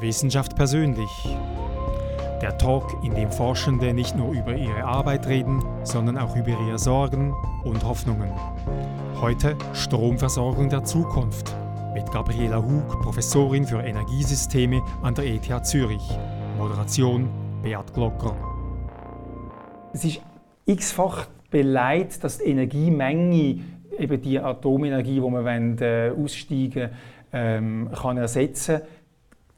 Wissenschaft persönlich. Der Talk, in dem Forschende nicht nur über ihre Arbeit reden, sondern auch über ihre Sorgen und Hoffnungen. Heute Stromversorgung der Zukunft mit Gabriela Hug, Professorin für Energiesysteme an der ETH Zürich. Moderation Beat Glocker. Es ist x-fach beleidigt, dass die Energiemenge, eben die Atomenergie, die wir wollen, äh, aussteigen ähm, kann ersetzen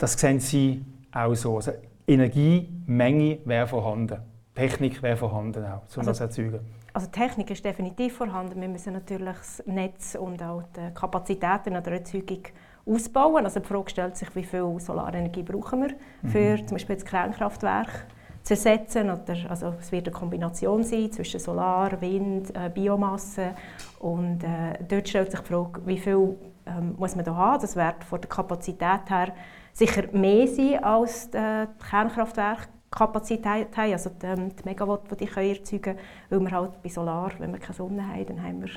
Das sehen Sie auch so. Also Energiemenge wäre vorhanden. Technik wäre vorhanden auch, um also, das zu erzeugen. Also Technik ist definitiv vorhanden. Wir müssen natürlich das Netz und auch die Kapazitäten der Erzeugung ausbauen. Also die Frage stellt sich, wie viel Solarenergie brauchen wir für mhm. zum Beispiel das Kernkraftwerk zu ersetzen. Oder, also es wird eine Kombination sein zwischen Solar, Wind, äh, Biomasse. Und äh, dort stellt sich die Frage, wie viel ähm, muss man da haben. Das wird von der Kapazität her sicher mehr sein als die Kernkraftwerkkapazität haben, also die, ähm, die Megawatt, die die erzeugen können, weil wir halt bei Solar, wenn wir keine Sonne haben, dann haben wir,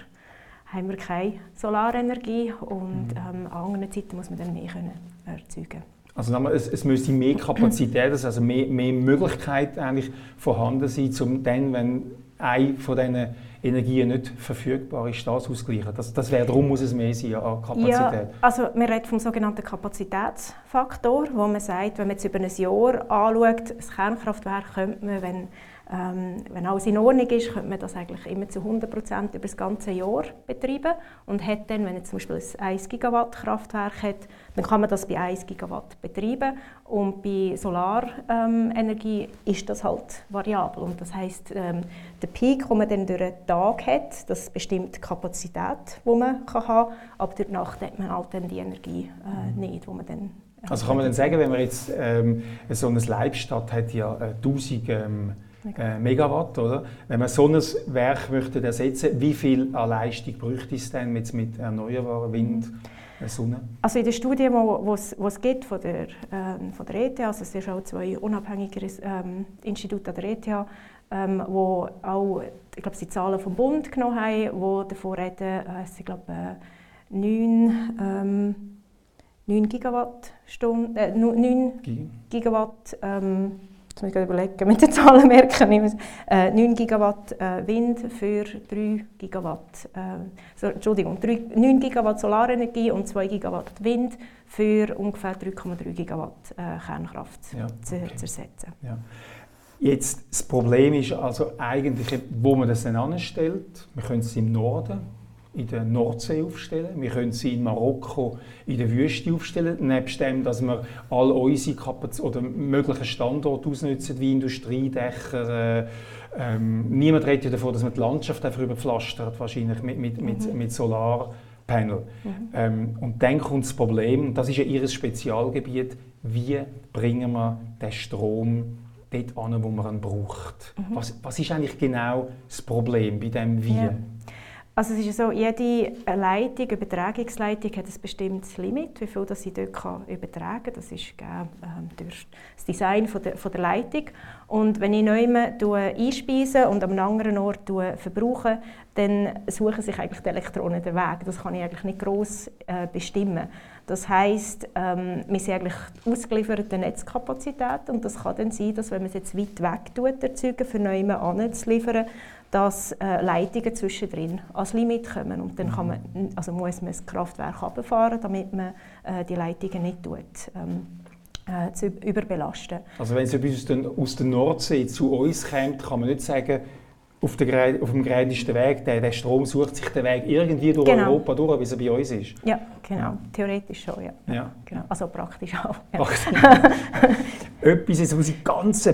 haben wir keine Solarenergie und mhm. ähm, an anderen Zeiten muss man dann mehr können erzeugen also es, es müsste mehr Kapazität, also mehr, mehr Möglichkeit eigentlich vorhanden sein, um dann, wenn eine von diesen Energien nicht verfügbar ist, das auszugleichen. Das, das wäre, darum muss es mehr sein an Kapazität. Ja, also wir reden vom sogenannten Kapazitätsfaktor, wo man sagt, wenn man jetzt über ein Jahr anschaut, das Kernkraftwerk könnte man, wenn ähm, wenn alles in Ordnung ist, könnte man das eigentlich immer zu 100 Prozent über das ganze Jahr betreiben. Und hat dann, wenn man zum Beispiel ein 1 Gigawatt Kraftwerk hat, dann kann man das bei 1 Gigawatt betreiben. Und bei Solarenergie ähm, ist das halt variabel. Und das heißt ähm, der Peak, den man dann durch den Tag hat, das bestimmt die Kapazität, die man kann haben kann, aber durch die Nacht hat man halt dann die Energie äh, nicht, wo man dann äh, also kann man dann sagen, wenn man jetzt ähm, so eine Leibstadt hat, ja äh, 1000 ähm, äh, Megawatt, oder? Wenn man so ein Werk möchte ersetzen, wie viel an Leistung bräuchte es denn mit, mit erneuerbaren Wind? Äh, Sonne? Also in der Studie, wo, es gibt von der, ähm, von der ETH, also es sind auch zwei unabhängige ähm, Institute an der ETH, ähm, wo auch, ich glaube, die Zahlen vom Bund genommen haben, die davon reden, äh, es sind, glaube äh, 9, ähm, 9 Gigawattstunden, äh, 9 Gigawatt ähm, Jetzt muss ich überlegen, mit den Zahlen merken. Äh, 9 Gigawatt äh, Wind für 3 Gigawatt, äh, so, Entschuldigung, 3, 9 Gigawatt Solarenergie und 2 Gigawatt Wind für ungefähr 3,3 Gigawatt äh, Kernkraft ja, zu, okay. zu ersetzen. Ja. Jetzt, das Problem ist also eigentlich, wo man das dann anstellt. Wir können es im Norden in der Nordsee aufstellen. Wir können sie in Marokko in der Wüste aufstellen. Nebst dem, dass wir all unsere Kapaz oder möglichen Standorte ausnutzen, wie Industriedächer. Äh, ähm, niemand redet davon, dass man die Landschaft einfach überpflastert, wahrscheinlich mit, mit, mhm. mit, mit Solarpanel. Mhm. Ähm, und dann kommt das Problem, das ist ja ihr Spezialgebiet, wie bringen wir den Strom dort an, wo man ihn braucht. Mhm. Was, was ist eigentlich genau das Problem bei dem Wie? Ja. Also es ist so, jede Leitung, Übertragungsleitung hat ein bestimmtes Limit, wie viel das sie dort kann übertragen kann. Das ist ähm, durch das Design von der, von der Leitung. Und wenn ich neu einspeise und einem anderen Ort verbrauche, dann suchen sich eigentlich die Elektronen den Weg. Das kann ich eigentlich nicht gross äh, bestimmen. Das heisst, ähm, wir sind eigentlich ausgeliefert der Netzkapazität und das kann dann sein, dass wenn man es jetzt weit weg tut, erzeugen, für neu anzuliefern, dass äh, Leitungen zwischendrin als Limit kommen und dann kann man, also muss man das Kraftwerk runterfahren, damit man äh, die Leitungen nicht tut, ähm, äh, zu überbelasten. Also wenn es aus der Nordsee zu uns kommt, kann man nicht sagen, auf, der, auf dem gereitesten Weg, der, der, Strom sucht sich den Weg irgendwie durch genau. Europa durch, bis er bei uns ist. Ja, genau. Theoretisch schon, ja. ja. Genau. Also praktisch auch. Ja. Etwas, was ich ganz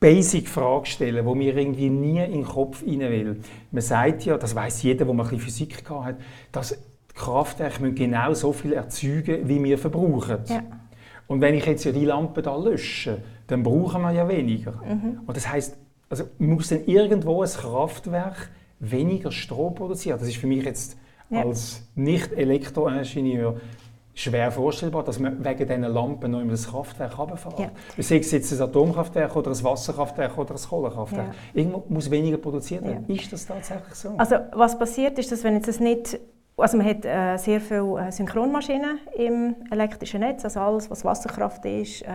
Basic-Frage stellen, die mir irgendwie nie in den Kopf rein will. Man sagt ja, das weiß jeder, der mal ein bisschen Physik hat, dass die Kraftwerke genau so viel erzeugen, wie wir verbrauchen. Ja. Und wenn ich jetzt ja die Lampe da lösche, dann brauchen wir ja weniger. Mhm. Und das heißt, also muss dann irgendwo ein Kraftwerk weniger Strom produzieren. Das ist für mich jetzt ja. als Nicht-Elektroingenieur schwer vorstellbar, dass man wegen diesen Lampen noch immer das Kraftwerk runterfährt. Ja. Sei es jetzt ein Atomkraftwerk oder ein Wasserkraftwerk oder ein Kohlekraftwerk. Ja. Irgendwo muss weniger produziert werden. Ja. Ist das tatsächlich so? Also was passiert ist, dass wenn jetzt das nicht Also man hat äh, sehr viele äh, Synchronmaschinen im elektrischen Netz, also alles, was Wasserkraft ist, äh,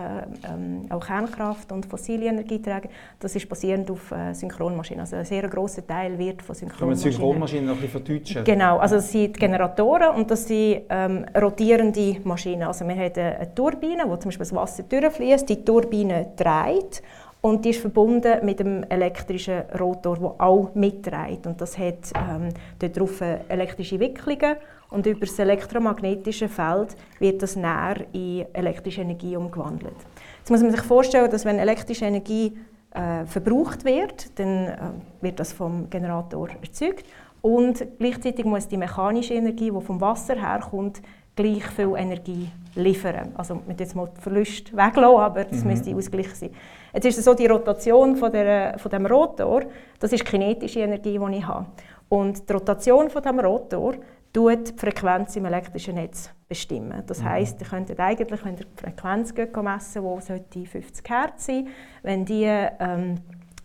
ähm, auch Kernkraft und fossile Energieträger, das ist basierend auf äh, Synchronmaschinen. Also ein sehr grosser Teil wird von Synchronmaschinen. Können wir Synchronmaschinen noch ein bisschen verdeutschen? Genau, also das sind Generatoren und das sind ähm, rotierende Maschinen. Also wir haben eine Turbine, wo zum Beispiel das Wasser durchfließt, die Turbine dreht und die ist verbunden mit dem elektrischen Rotor, der auch mitdreht. Und das hat ähm, darauf elektrische Wicklungen und über das elektromagnetische Feld wird das näher in elektrische Energie umgewandelt. Jetzt muss man sich vorstellen, dass wenn elektrische Energie äh, verbraucht wird, dann äh, wird das vom Generator erzeugt und gleichzeitig muss die mechanische Energie, die vom Wasser herkommt, gleich viel Energie liefern. Also mit jetzt mal Verlust weglassen, aber das mhm. müsste ausgleich sein. Jetzt ist es so, die Rotation von, der, von dem Rotor, das ist kinetische Energie, die ich habe. Und die Rotation von dem Rotor tut die Frequenz im elektrischen Netz bestimmen. Das mhm. heißt, ihr könntet eigentlich, wenn ihr die Frequenz messen wo sollte 50 Hertz sein, wenn die ähm,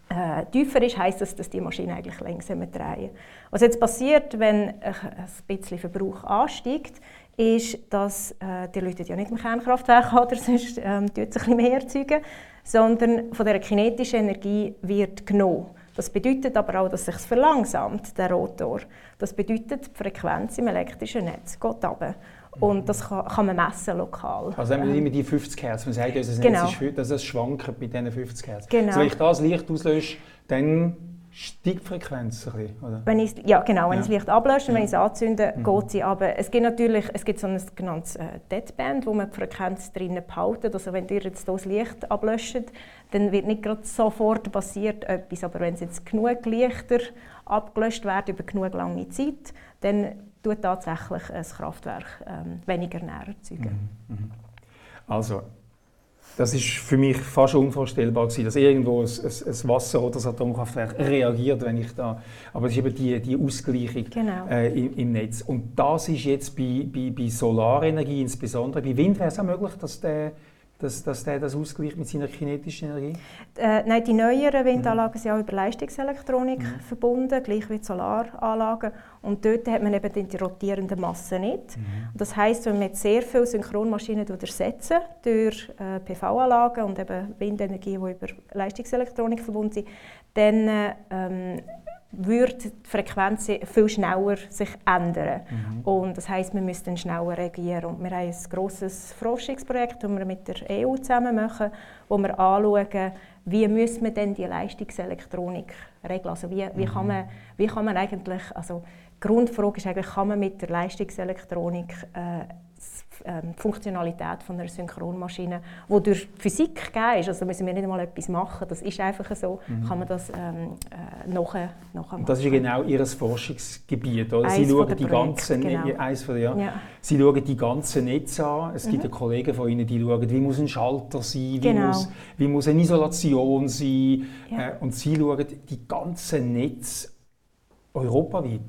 äh, tiefer ist, heißt das, dass die Maschine eigentlich langsamer drehen. Was jetzt passiert, wenn ein bisschen Verbrauch ansteigt, ist, dass äh, die Leute ja nicht im Kernkraftwerk oder sonst ähm, tut es ein bisschen mehr erzeugen, sondern von der kinetischen Energie wird genommen. Das bedeutet aber auch, dass sich verlangsamt, der Rotor. Das bedeutet, die Frequenz im elektrischen Netz geht runter. Und das kann, kann, man messen lokal. Also haben wir immer die 50 Hertz. Man sagt, das genau. Netz ist, dass es schwankt bei diesen 50 Hertz. Genau. Also wenn ich das Licht auslösche, dann steigt die Frequenz ein bisschen, oder? Wenn ich, ja, genau. Wenn ja. ich das Licht ablösche und ja. wenn ich es anzünde, mhm. geht sie. Aber es gibt natürlich es gibt so ein genanntes äh, Deadband, wo man die Frequenz drinnen behaltet. Also wenn ihr jetzt das Licht ablöscht, dann wird nicht gerade sofort passiert etwas. Aber wenn es jetzt genug Lichter abgelöscht werden über genug lange Zeit, dann tut tatsächlich ein Kraftwerk ähm, weniger näher erzeugen. Mhm. Mhm. Also das ist für mich fast unvorstellbar gewesen, dass irgendwo ein, ein, ein Wasser- oder ein Atomkraftwerk reagiert, wenn ich da... Aber es ist eben die, die Ausgleichung genau. äh, im, im, Netz. Und das ist jetzt bei, bei, bei Solarenergie insbesondere, bei Wind wäre es auch möglich, dass der dass, dass der das ausgleicht mit seiner kinetischen Energie? Äh, nein, die neueren Windanlagen mhm. sind auch über Leistungselektronik mhm. verbunden, gleich wie die Solaranlagen. Und dort hat man eben die rotierenden Massen nicht. Mhm. Das heißt, wenn wir jetzt sehr viele Synchronmaschinen ersetzen durch äh, PV-Anlagen und eben Windenergie, die über Leistungselektronik verbunden sind, dann ähm, würde die Frequenz viel schneller sich ändern. Mhm. Und das heißt, wir müssten schneller reagieren. Und wir haben ein grosses Forschungsprojekt, das wir mit der EU zusammen machen, wo wir anschauen, wie müssen wir denn die Leistungselektronik regeln. Also wie, wie, kann man, wie kann man eigentlich, also die Grundfrage ist eigentlich, kann man mit der Leistungselektronik äh, ähm, die Funktionalität von einer Synchronmaschine, die durch Physik gegeben ist. Also müssen wir nicht mal etwas machen, das ist einfach so, mhm. kann man das ähm, äh, nachher, nachher machen. Das ist genau Ihr Forschungsgebiet, oder? Sie schauen, die ganzen, genau. eins von, ja. ja. Sie schauen die ganzen Netze an. Es gibt mhm. Kollegen von Ihnen, die schauen, wie muss ein Schalter sein, wie, genau. muss, wie muss eine Isolation sein. Ja. Äh, und Sie schauen die ganzen Netze europaweit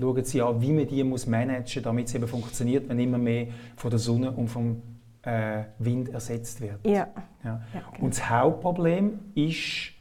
schauen sie an, wie man die muss managen muss, damit es eben funktioniert, wenn immer mehr von der Sonne und vom äh, Wind ersetzt wird. Ja. ja. ja genau. Und das Hauptproblem ist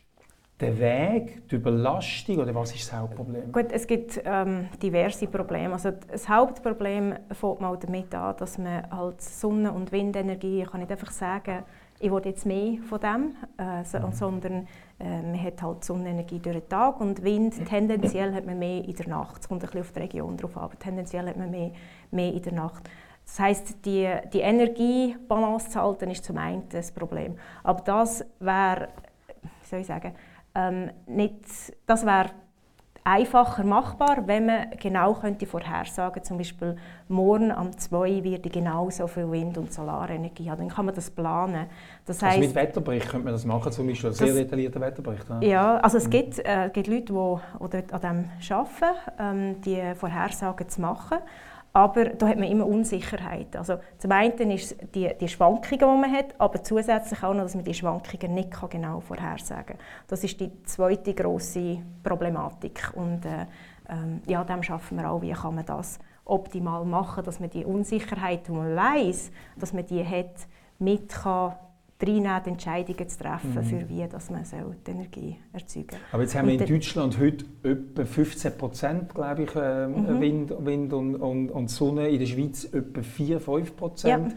der Weg, die Überlastung oder was ist das Hauptproblem? Gut, es gibt ähm, diverse Probleme. Also das Hauptproblem fängt mal damit an, dass man halt Sonne- und Windenergie, ich kann nicht einfach sagen, ich will jetzt mehr von dem, äh, so, mhm. sondern äh, man hat halt Sonnenenergie durch den Tag und Wind, tendenziell hat man mehr in der Nacht. Es kommt ein bisschen auf die Region drauf an, aber tendenziell hat man mehr, mehr in der Nacht. Das heißt, die, die Energiebalance zu halten, ist zum einen das Problem. Aber das wäre, wie soll ich sagen, ähm, nicht, das wäre einfacher machbar, wenn man genau könnte vorhersagen zum Beispiel morgen am 2 wird genau so viel Wind- und Solarenergie haben. Dann kann man das planen. Das also mit Wetterbericht könnte man das machen, zum Beispiel, sehr detaillierter Wetterbericht. Ja, ja also es mhm. gibt, äh, gibt Leute, die, die an dem arbeiten, ähm, die Vorhersagen zu machen. Aber da hat man immer Unsicherheit. Also zum einen ist die, die Schwankungen, die man hat, aber zusätzlich auch noch, dass man die Schwankungen nicht genau vorhersagen kann. Das ist die zweite große Problematik. Und äh, ähm, ja, dem schaffen wir auch, wie kann man das optimal machen, dass man die Unsicherheit, die man weiß, dass man die hat, mit kann reinnehmen, Entscheidungen zu treffen, mhm. für wie dass man die Energie erzeugen soll. Aber jetzt haben wir in Deutschland heute etwa 15 Prozent, glaube ich, äh, mhm. Wind, Wind und, und, und, Sonne. In der Schweiz etwa 4, 5 Prozent.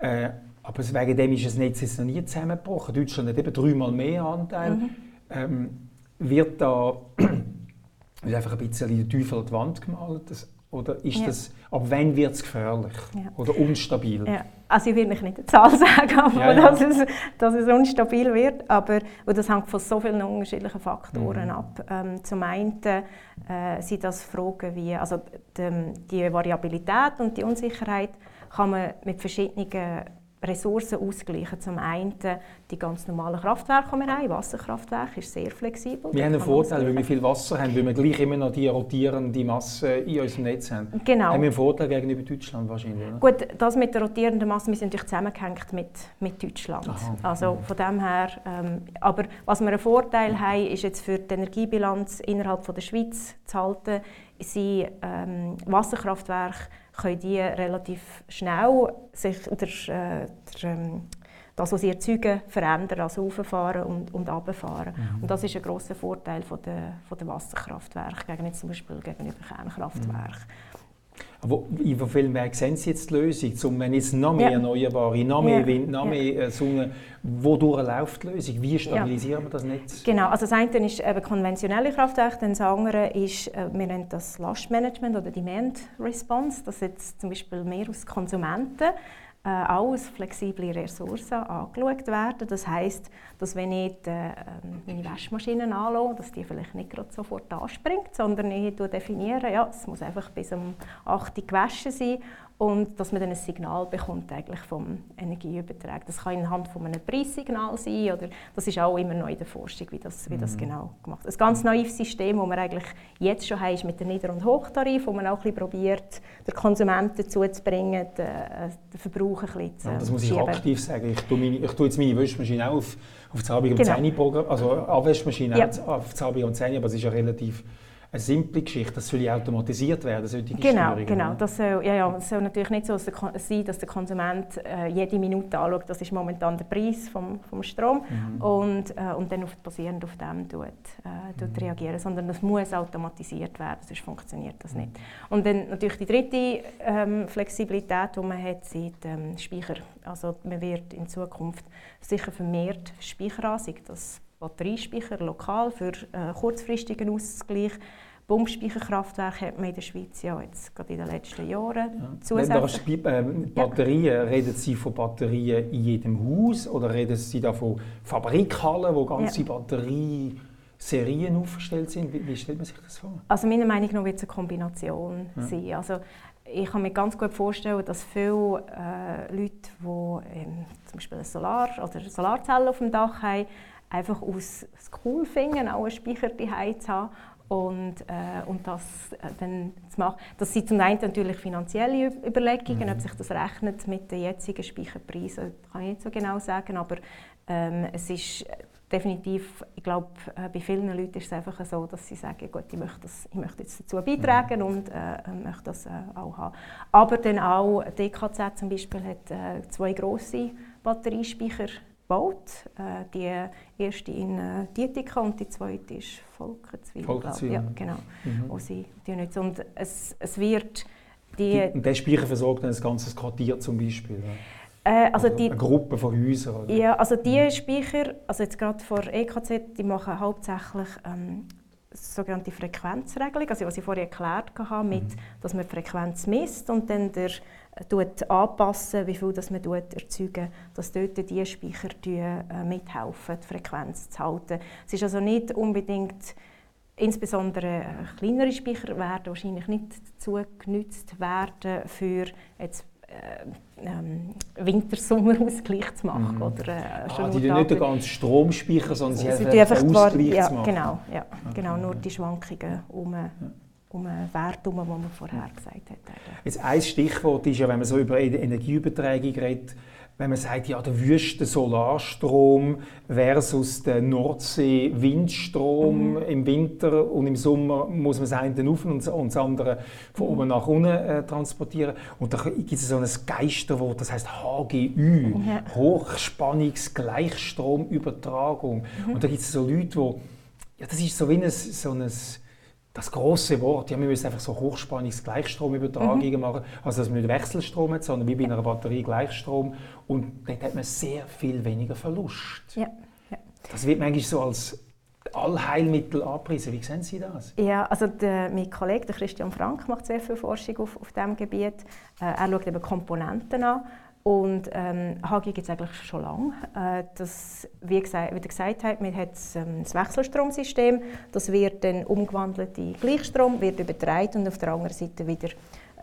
Ja. Äh, aber wegen dem ist das Netz jetzt noch nie zusammengebrochen. Deutschland hat eben dreimal mehr Anteil. Mhm. Ähm, wird da einfach ein bisschen der Teufel an die Wand gemalt? Das, oder ist ja. das, ab wann wird es gefährlich ja. oder unstabil? Ja. Also ich will nicht eine Zahl sagen, aber Dass, es, dass es unstabil wird. Aber und das hängt von so vielen unterschiedlichen Faktoren mhm. ab. Ähm, zum einen äh, sind das Fragen wie, also die, die Variabilität und die Unsicherheit kann man mit verschiedenen Ressourcen ausgleichen. Zum einen die ganz normalen Kraftwerke, die wir haben. Wasserkraftwerk ist sehr flexibel. Wir haben einen Vorteil, weil wir viel Wasser haben, weil wir gleich immer noch die rotierende Masse in unserem Netz haben. Genau. Haben wir einen Vorteil gegenüber Deutschland wahrscheinlich, oder? Gut, das mit der rotierenden Masse, wir sind natürlich zusammengehängt mit, mit Deutschland. Aha. Also von dem her, ähm, aber was wir einen Vorteil haben, ist jetzt für die Energiebilanz innerhalb von der Schweiz zu halten, sind ähm, Wasserkraftwerke können die relativ schnell sich der, äh, der, ähm, das, was sie erzeugen, verändern, also hochfahren und, und runterfahren. Mhm. Und das ist ein grosser Vorteil von der, von der Wasserkraftwerke gegenüber zum Beispiel gegenüber Kernkraftwerken. Mhm. Aber in vielen Werken sehen Sie jetzt die Lösung, um wenn jetzt noch mehr ja. Erneuerbare, noch mehr ja. Wind, noch ja. mehr äh, Sonne, wodurch läuft die Lösung? Wie stabilisieren wir das Netz? Genau, also das eine ist eben konventionelle Kraftwerke, das andere ist, äh, wir nennen das Lastmanagement oder Demand Response, das jetzt zum Beispiel mehr aus Konsumenten äh, auch flexible Ressourcen angeschaut werden. Das heißt, dass wenn ich die, äh, meine Waschmaschine anschaue, dass die vielleicht nicht gerade sofort anspringt, sondern ich definiere, ja, es muss einfach bis um 8 Uhr gewaschen sein und dass man dann ein Signal bekommt eigentlich vom Energieübertrag. Das kann anhand von einem Preissignal sein oder das ist auch immer noch in der Forschung, wie das, wie das mhm. genau gemacht wird. Ein ganz neues System, das wir eigentlich jetzt schon haben, ist mit dem Nieder- und Hochtarif, wo man auch ein bisschen probiert, den Konsumenten dazu zu bringen, den, äh, den Verbrauch ein bisschen zu ja, Das muss ich schieben. aktiv sagen. Ich tue, meine, ich tue jetzt meine Wäschmaschine auch auf, auf das Abend um genau. 10 Uhr, also Abwaschmaschine ja. auf das Abend um 10 Uhr, aber es ist ja relativ eine simple Geschichte, das soll automatisiert werden, solche Genau, Steuerungen, genau. Das soll, ja, ja, es soll natürlich nicht so sein, dass der Konsument äh, jede Minute anschaut, das ist momentan der Preis vom, vom Strom mhm. und, äh, und dann auf, basierend auf dem tut, äh, tut mhm. reagieren, sondern das muss automatisiert werden, sonst funktioniert das nicht. Und dann natürlich die dritte ähm, Flexibilität, die man hat, sind ähm, Speicher. Also man wird in Zukunft sicher vermehrt Speicher ansehen, das Batteriespeicher lokal für äh, kurzfristigen Ausgleich. Pumpspeicherkraftwerke hat man in der Schweiz ja jetzt gerade in den letzten Jahren ja. zusätzlich. Äh, Batterien, ja. reden Sie von Batterien in jedem Haus oder reden Sie da von Fabrikhallen, wo ganze ja. Batterieserien aufgestellt sind? Wie, wie, stellt man sich das vor? Also meiner Meinung nach wird es eine Kombination ja. sein. Also ich kann mir ganz gut vorstellen, dass viele äh, Leute, die ähm, zum Beispiel eine Solar- oder Solarzellen auf dem Dach haben, einfach aus cool finden, auch einen Speicher zu haben und, äh, und das äh, dann zu machen. Das sind zum einen natürlich finanzielle Überlegungen, mhm. ob sich das rechnet mit den jetzigen Speicherpreisen, kann ich nicht so genau sagen, aber ähm, es ist definitiv, ich glaube, äh, bei vielen Leuten ist es einfach so, dass sie sagen, gut, ich möchte, das, ich möchte jetzt dazu beitragen mhm. und äh, möchte das äh, auch haben. Aber dann auch, DKZ zum Beispiel hat äh, zwei grosse Batteriespeicher gebaut. Äh, die erste in äh, Dietika und die zweite ist Volkenzwil. Volkenzwil. Ja, genau. Mhm. Wo sie die. Und es, es wird die, und der Speicher versorgt dann ein ganzes Quartier zum Beispiel? Äh, also die, eine Gruppe von Häusern? Oder? Ja, also die mhm. Speicher, also jetzt gerade vor EKZ, die machen hauptsächlich ähm, sogenannte Frequenzregelung, also was ich vorher erklärt habe, mit, mhm. dass man die Frequenz misst und dann der anpassen, wie viel das man erzeugen, dass dort die Speicher äh, mithelfen, die Frequenz zu halten. Es ist also nicht unbedingt, insbesondere äh, kleinere Speicher werden wahrscheinlich nicht dazu genutzt werden, für jetzt äh, ähm, Winter-Sommer-Ausgleich zu machen. Mm. Oder, äh, ah, die nicht den ganzen Stromspeicher, sondern sie, sie einfach einen Ausgleich ja, zu machen. Genau, ja, okay. genau, nur die Schwankungen um. Ja um einen Wert herum, den man vorher gesagt hat. Jetzt ein Stichwort ist ja, wenn man so über Energieübertragung redet, wenn man sagt, ja, der Wüste Solarstrom versus der Nordsee Windstrom mhm. im Winter und im Sommer muss man das eine auf und das andere von oben nach unten äh, transportieren. Und da gibt es so ein Geisterwort, das heißt HGÜ, ja. Hochspannungsgleichstromübertragung. Mhm. Und da gibt es so Leute, die, ja, das ist so wie ein, so ein das große Wort, ja, wir müssen einfach so Hochspannungsgleichstromübertragungen mhm. machen, also dass man nicht Wechselstrom hat, sondern wie bei einer Batterie Gleichstrom und dort hat man sehr viel weniger Verlust. Ja. ja. Das wird manchmal so als Allheilmittel angepriesen. Wie sehen Sie das? Ja, also der, mein Kollege der Christian Frank macht sehr viel Forschung auf, auf diesem Gebiet. Äh, er schaut eben Komponenten an und ähm, HG gibt es eigentlich schon lange. Äh, das, wie, gesagt, wie ihr gesagt habt, wir haben ähm, das Wechselstromsystem. Das wird dann umgewandelt in Gleichstrom, wird übertragen und auf der anderen Seite wieder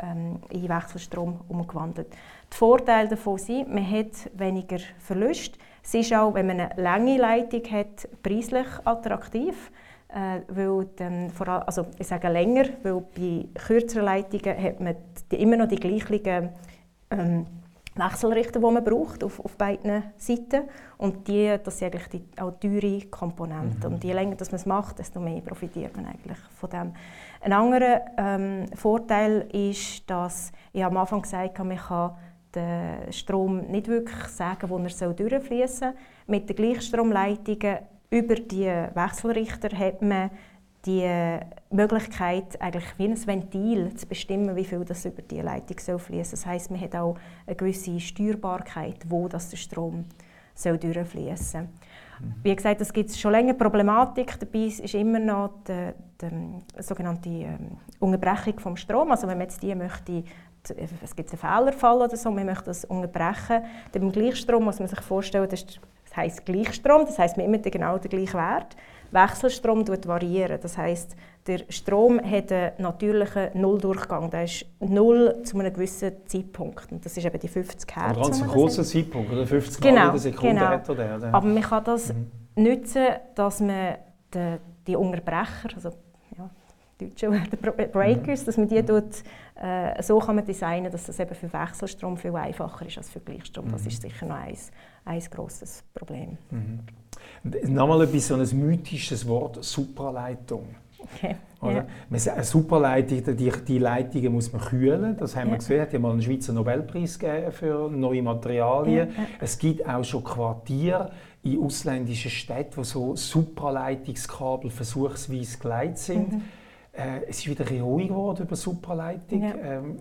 ähm, in Wechselstrom umgewandelt. Die Vorteile davon sind, man hat weniger Verlust. Es ist auch, wenn man eine lange Leitung hat, preislich attraktiv. Äh, weil dann vor allem, also ich sage länger, weil bei kürzeren Leitungen hat man die, immer noch die gleichen ähm, Wechselrichter, die man braucht auf, auf beiden Seiten. Und die, das sind eigentlich die, auch teure Komponenten. Mhm. Und je länger dass man es macht, desto mehr profitiert man eigentlich von dem. Ein anderer ähm, Vorteil ist, dass ich am Anfang gesagt habe, man kann den Strom nicht wirklich sagen, wo er durchfließen soll. Mit den Gleichstromleitungen über die Wechselrichter hat man die Möglichkeit, eigentlich wie ein Ventil zu bestimmen, wie viel das über die Leitung soll fließen. Das heißt, man hat auch eine gewisse Steuerbarkeit, wo das der Strom soll durchfließen soll. Mhm. Wie gesagt, es gibt schon länger Problematik. Dabei ist immer noch die, die sogenannte ähm, Unterbrechung vom Strom. Also wenn man jetzt die möchte, es gibt einen Fehlerfall oder so, man möchte das unterbrechen. Beim Gleichstrom muss man sich vorstellen, das heisst Gleichstrom, das heisst, man immer genau den gleichen Wert. Wechselstrom variieren. Das heißt, der Strom hat einen natürlichen Nulldurchgang. Der ist null zu einem gewissen Zeitpunkt. Und das ist eben die 50 Hertz. Ein ganz kurzer Zeitpunkt, oder 50 genau, Mal in der Sekunde genau. hat der. Oder? Aber man kann das mhm. nutzen, dass man die, die Unterbrecher, also ja, deutsche Breakers, mhm. dass man die mhm. tut, äh, so kann man designen, dass das eben für Wechselstrom viel einfacher ist als für Gleichstrom. Mhm. Das ist sicher noch ein, ein grosses Problem. Mhm. Nochmal etwas, so ein mythisches Wort, Supraleitung. Okay. Oder? Ja. Eine Superleitung, die, die Leitungen muss man kühlen. Das haben ja. wir gesehen. Es hat ja mal einen Schweizer Nobelpreis gegeben für neue Materialien. Ja. Es gibt auch schon Quartiere in ausländischen Städten, wo so Supraleitungskabel versuchsweise geleitet sind. Mhm. Äh, es ist wieder ruhig geworden über Supraleitung. Ähm,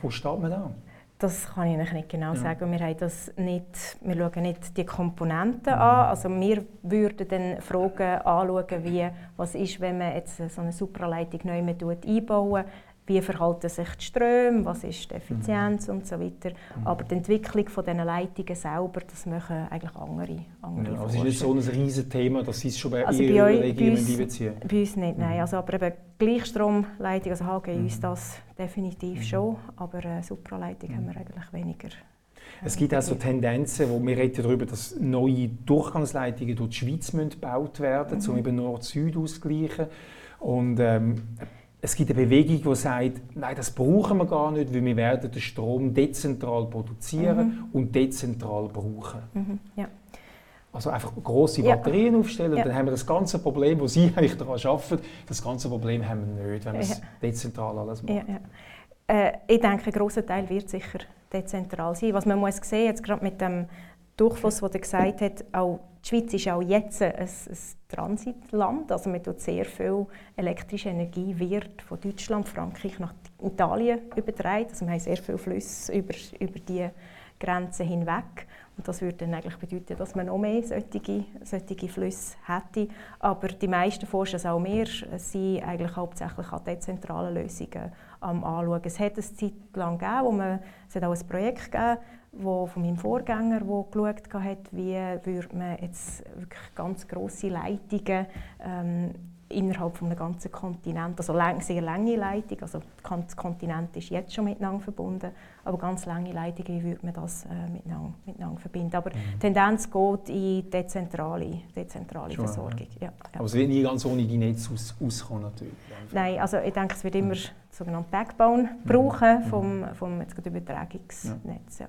wo steht man da? Das kann ich Ihnen nicht genau ja. sagen. Wir, haben das nicht, wir schauen nicht die Komponenten mhm. an. Also wir würden dann Fragen anschauen, wie, was ist, wenn man jetzt so eine Supraleitung neu einbauen wie verhalten sich die Ströme, was ist die Effizienz mhm. und so weiter. Mhm. Aber die Entwicklung von diesen Leitungen selber, das machen eigentlich andere, andere ja, also ist nicht so ein riesiges Thema, dass Sie es schon bei also Ihren Überlegungen einbeziehen? Bei uns nicht, nein. Mhm. Also, aber eben Gleichstromleitung, also HG mhm. uns das definitiv mhm. schon, aber äh, Supraleitung mhm. haben wir eigentlich weniger. Es gibt auch so Tendenzen, wo wir reden darüber, dass neue Durchgangsleitungen durch die Schweiz gebaut werden müssen, um eben Nord-Süd auszugleichen. Und ähm, es gibt eine Bewegung, die sagt, nein, das brauchen wir gar nicht, weil wir werden den Strom dezentral produzieren mhm. und dezentral brauchen. Mhm. Ja. Also einfach große Batterien ja. aufstellen, ja. dann haben wir das ganze Problem, das Sie eigentlich daran arbeiten, das ganze Problem haben wir nicht, wenn wir es dezentral alles machen. Äh, ich denke, ein grosser Teil wird sicher dezentral sein. Was man muss sehen, jetzt gerade mit dem Durchfluss, den er gesagt hat, auch die Schweiz ist auch jetzt ein, ein Transitland. Also man tut sehr viel elektrische Energie wird von Deutschland, Frankreich nach Italien übertragen. Also wir haben sehr viele Flüsse über, über die Grenzen hinweg. Und das würde dann eigentlich bedeuten, dass man noch mehr solche, solche Flüsse hätte. Aber die meisten Forscher, auch wir, sind eigentlich hauptsächlich an dezentralen Lösungen am anschauen. Es hat eine Zeit lang gegeben, wo man, es hat auch ein Projekt gegeben, wo von meinem Vorgänger, der geschaut hat, wie würde man jetzt wirklich ganz grosse Leitungen ähm, innerhalb von einem ganzen Kontinent, also sehr lange Leitung, also das Kontinent ist jetzt schon miteinander verbunden, aber ganz lange Leitungen, wie würde man das äh, miteinander, miteinander verbinden. Aber mhm. die Tendenz geht in dezentrale, dezentrale schon, Versorgung. Ja. Ja, Aber es wird nie ganz ohne die Netze aus, auskommen natürlich. Nein, also ich denke, es wird immer mhm. sogenannte Backbone mhm. brauchen vom, vom Übertragungsnetz. Ja.